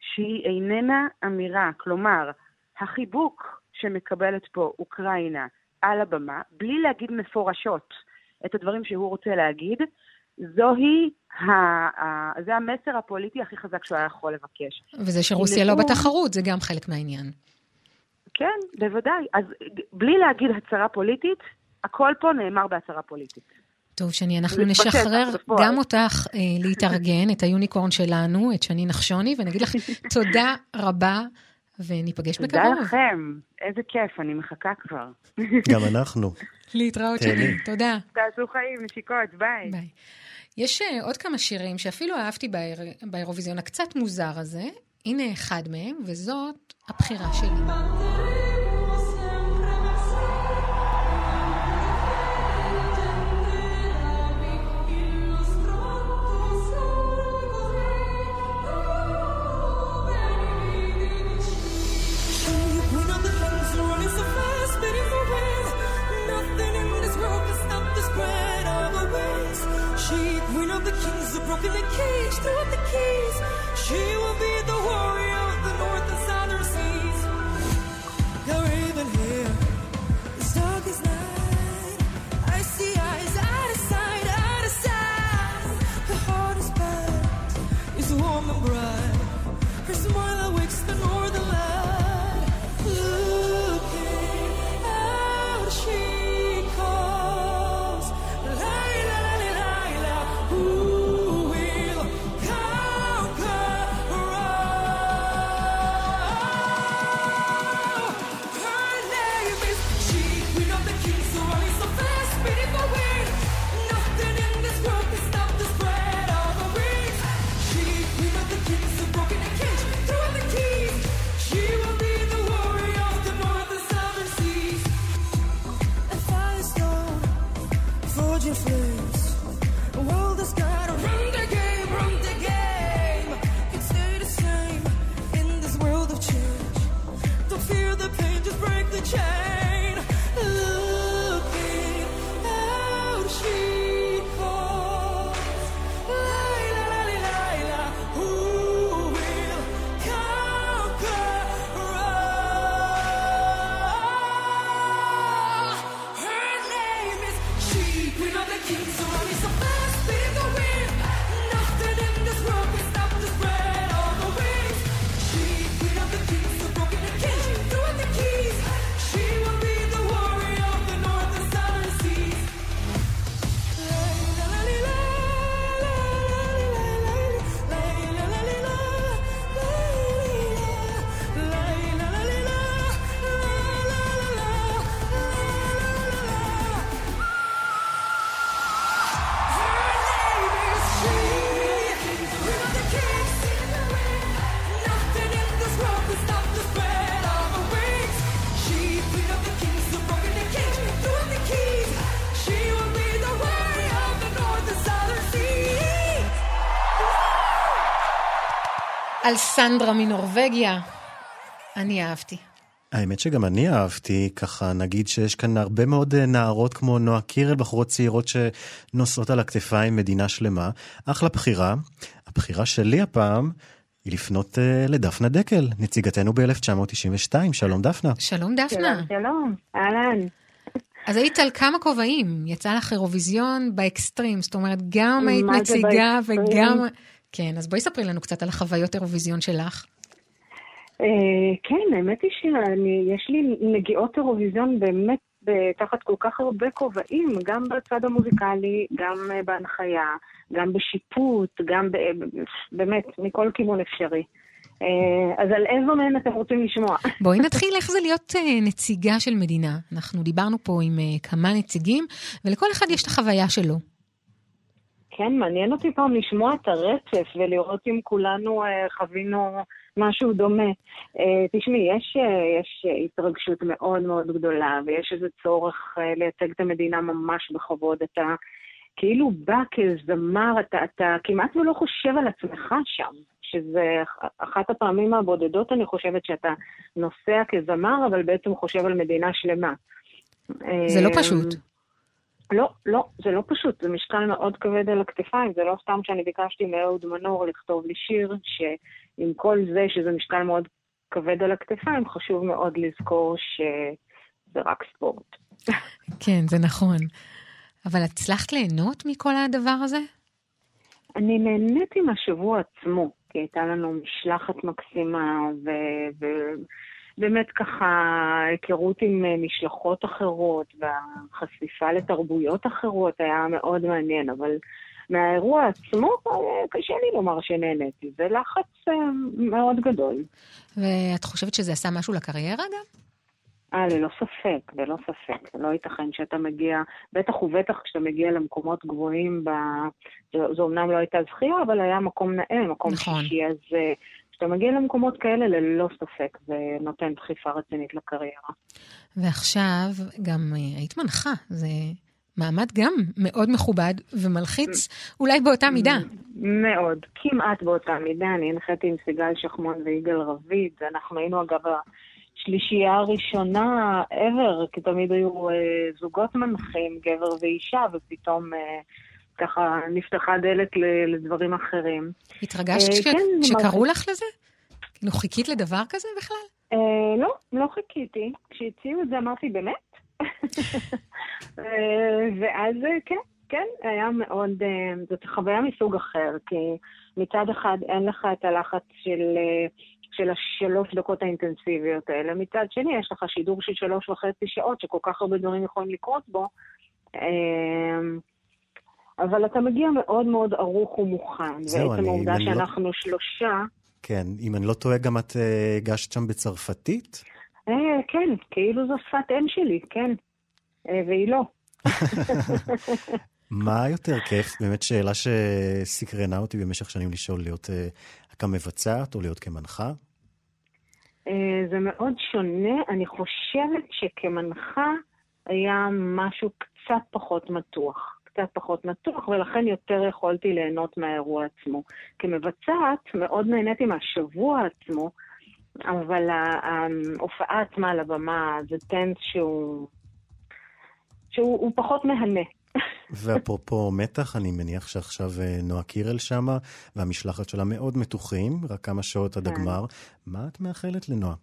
שהיא איננה אמירה, כלומר, החיבוק שמקבלת פה אוקראינה על הבמה, בלי להגיד מפורשות את הדברים שהוא רוצה להגיד, זוהי, ה, ה, זה המסר הפוליטי הכי חזק שהוא היה יכול לבקש. וזה שרוסיה לא בתחרות, זה גם חלק מהעניין. כן, בוודאי. אז בלי להגיד הצהרה פוליטית, הכל פה נאמר בהצהרה פוליטית. טוב, שני, אנחנו נשחרר. גם אותך אה, להתארגן, את היוניקורן שלנו, את שני נחשוני, ונגיד לך תודה רבה, וניפגש תודה בקרוב. לכם, איזה כיף, אני מחכה כבר. גם אנחנו. להתראות. שני, תודה. תעשו חיים, נשיקות, ביי. ביי. יש אה, עוד כמה שירים שאפילו אהבתי באיר- באירוויזיון הקצת מוזר הזה. הנה אחד מהם, וזאת הבחירה שלי. על סנדרה מנורבגיה. אני אהבתי. האמת שגם אני אהבתי, ככה נגיד שיש כאן הרבה מאוד אה, נערות כמו נועה קירל, בחורות צעירות שנושאות על הכתפיים מדינה שלמה. אחלה בחירה. הבחירה שלי הפעם היא לפנות אה, לדפנה דקל, נציגתנו ב-1992. שלום דפנה. שלום דפנה. שלום, אהלן. אז היית על כמה כובעים, יצא לך אירוויזיון באקסטרים, זאת אומרת, גם היית נציגה באקסטרים? וגם... כן, אז בואי ספרי לנו קצת על החוויות אירוויזיון שלך. אה, כן, האמת היא שיש לי נגיעות אירוויזיון באמת תחת כל כך הרבה כובעים, גם בצד המוזיקלי, גם אה, בהנחיה, גם בשיפוט, גם ב- באמת, מכל כיוון אפשרי. אה, אז על איזו מהן אתם רוצים לשמוע? בואי נתחיל איך זה להיות אה, נציגה של מדינה. אנחנו דיברנו פה עם אה, כמה נציגים, ולכל אחד יש את החוויה שלו. כן, מעניין אותי פעם לשמוע את הרצף ולראות אם כולנו אה, חווינו משהו דומה. אה, תשמעי, יש, אה, יש התרגשות מאוד מאוד גדולה, ויש איזה צורך לייצג את המדינה ממש בכבוד. אתה כאילו בא כזמר, אתה, אתה כמעט ולא חושב על עצמך שם, שזה אח- אחת הפעמים הבודדות, אני חושבת, שאתה נוסע כזמר, אבל בעצם חושב על מדינה שלמה. זה לא אמ, פשוט. לא, לא, זה לא פשוט, זה משקל מאוד כבד על הכתפיים, זה לא סתם שאני ביקשתי מאהוד מנור לכתוב לי שיר, שעם כל זה שזה משקל מאוד כבד על הכתפיים, חשוב מאוד לזכור שזה רק ספורט. כן, זה נכון. אבל הצלחת ליהנות מכל הדבר הזה? אני נהניתי מהשבוע עצמו, כי הייתה לנו משלחת מקסימה, ו- ובאמת ככה היכרות עם אה, משלחות אחרות, והחשיפה לתרבויות אחרות היה מאוד מעניין, אבל מהאירוע עצמו אה, קשה לי לומר שנהניתי, זה לחץ אה, מאוד גדול. ואת חושבת שזה עשה משהו לקריירה גם? אה, ללא ספק, ללא ספק. לא ייתכן שאתה מגיע, בטח ובטח כשאתה מגיע למקומות גבוהים, ב... זו, זו אמנם לא הייתה זכייה, אבל היה מקום נאה, מקום נכון. שישי, אז כשאתה מגיע למקומות כאלה, ללא ספק, זה נותן דחיפה רצינית לקריירה. ועכשיו גם אה, היית מנחה, זה מעמד גם מאוד מכובד ומלחיץ, אולי באותה מידה. מאוד, כמעט באותה מידה. אני הנחיתי עם סיגל שחמון ויגאל רביד, אנחנו היינו אגב השלישייה הראשונה ever, כי תמיד היו אה, זוגות מנחים, גבר ואישה, ופתאום אה, ככה נפתחה דלת לדברים אחרים. התרגשת אה, כש- כן, כשקראו. לך לזה? כאילו, חיכית לדבר כזה בכלל? אה, לא, לא חיכיתי. כשהציעו את זה אמרתי, באמת? אה, ואז כן, כן, היה מאוד, זאת חוויה מסוג אחר, כי מצד אחד אין לך את הלחץ של, של השלוש דקות האינטנסיביות האלה, מצד שני יש לך שידור של שלוש וחצי שעות שכל כך הרבה דברים יכולים לקרות בו, אבל אתה מגיע מאוד מאוד ערוך ומוכן, זהו, ועצם אני- העובדה אני לא- שאנחנו שלושה, כן, אם אני לא טועה, גם את אה, הגשת שם בצרפתית? אה, כן, כאילו זו שפת אם שלי, כן. אה, והיא לא. מה יותר כיף? באמת שאלה שסקרנה אותי במשך שנים לשאול, להיות אה, כמבצעת או להיות כמנחה? אה, זה מאוד שונה. אני חושבת שכמנחה היה משהו קצת פחות מתוח. קצת פחות מתוח, ולכן יותר יכולתי ליהנות מהאירוע עצמו. כמבצעת, מאוד נהניתי מהשבוע עצמו, אבל ההופעה עצמה על הבמה זה טנס שהוא, שהוא הוא פחות מהנה. ואפרופו מתח, אני מניח שעכשיו אה, נועה קירל שמה, והמשלחת שלה מאוד מתוחים, רק כמה שעות עד כן. הגמר. מה את מאחלת לנועה?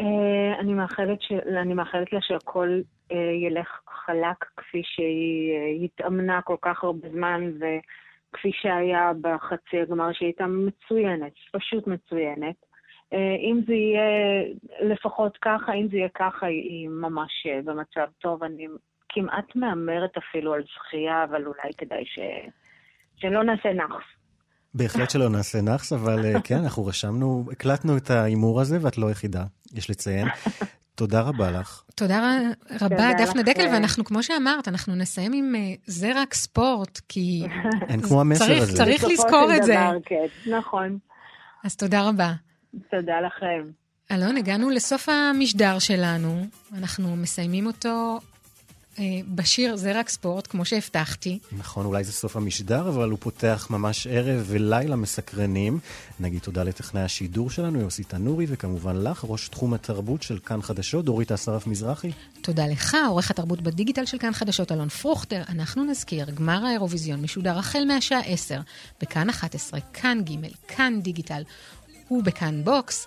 אה, אני מאחלת, ש... אני מאחלת לה שהכל אה, ילך חלק כפי שהיא אה, התאמנה כל כך הרבה זמן, וכפי שהיה בחצי הגמר, שהיא הייתה מצוינת, פשוט מצוינת. אם זה יהיה לפחות ככה, אם זה יהיה ככה, היא- ממש במצב טוב. אני כמעט מהמרת אפילו על זכייה, אבל אולי כדאי ש... שלא נעשה נאחס. בהחלט שלא נעשה נאחס, אבל אה, כן, אנחנו רשמנו, הקלטנו את ההימור הזה, ואת לא היחידה, יש לציין. תודה רבה לך. תודה רבה, דפנה. דקל, ואנחנו, כמו שאמרת, אנחנו נסיים עם אה, זה רק ספורט, כי... אין כמו המסר צריך- הזה. צריך לזכור את זה. כן, נכון. אז תודה רבה. תודה לכם. אלון, הגענו לסוף המשדר שלנו. אנחנו מסיימים אותו אה, בשיר זה רק ספורט, כמו שהבטחתי. נכון, אולי זה סוף המשדר, אבל הוא פותח ממש ערב ולילה מסקרנים. נגיד תודה לטכנאי השידור שלנו, יוסי תנורי, וכמובן לך, ראש תחום התרבות של כאן חדשות, דורית אסרף מזרחי. תודה לך, עורך התרבות בדיגיטל של כאן חדשות, אלון פרוכטר. אנחנו נזכיר, גמר האירוויזיון משודר החל מהשעה 10, בכאן 11, כאן ג', כאן דיגיטל ובכאן בוקס.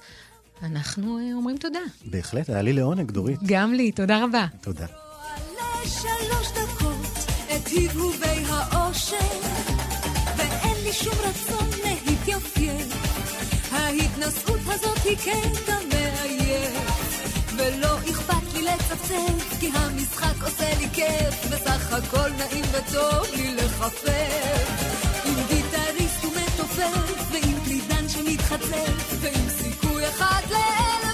אנחנו אה, אומרים תודה. בהחלט, היה לי לעונג, דורית. גם לי, תודה רבה. תודה. שלוש דקות את הבהובי האושר ואין לי שום רצון להתייפיין ההתנשאות הזאת היא קטע מעייף ולא אכפת לי לצפצף כי המשחק עושה לי כיף בסך הכל נעים וטוב לי לחפף. עם גיטריסט ומתופף ועם קלידן שמתחצף ועם סיכוי אחד לאלף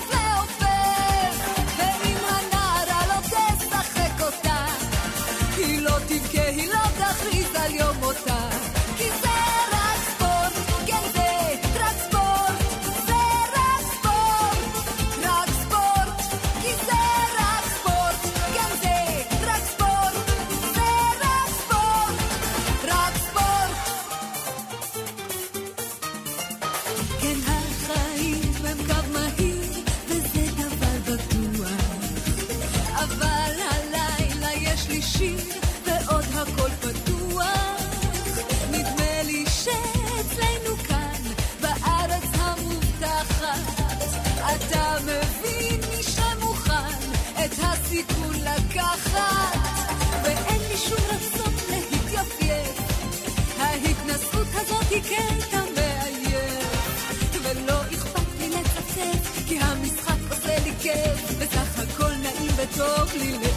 ולא אכפת לי לצפצף,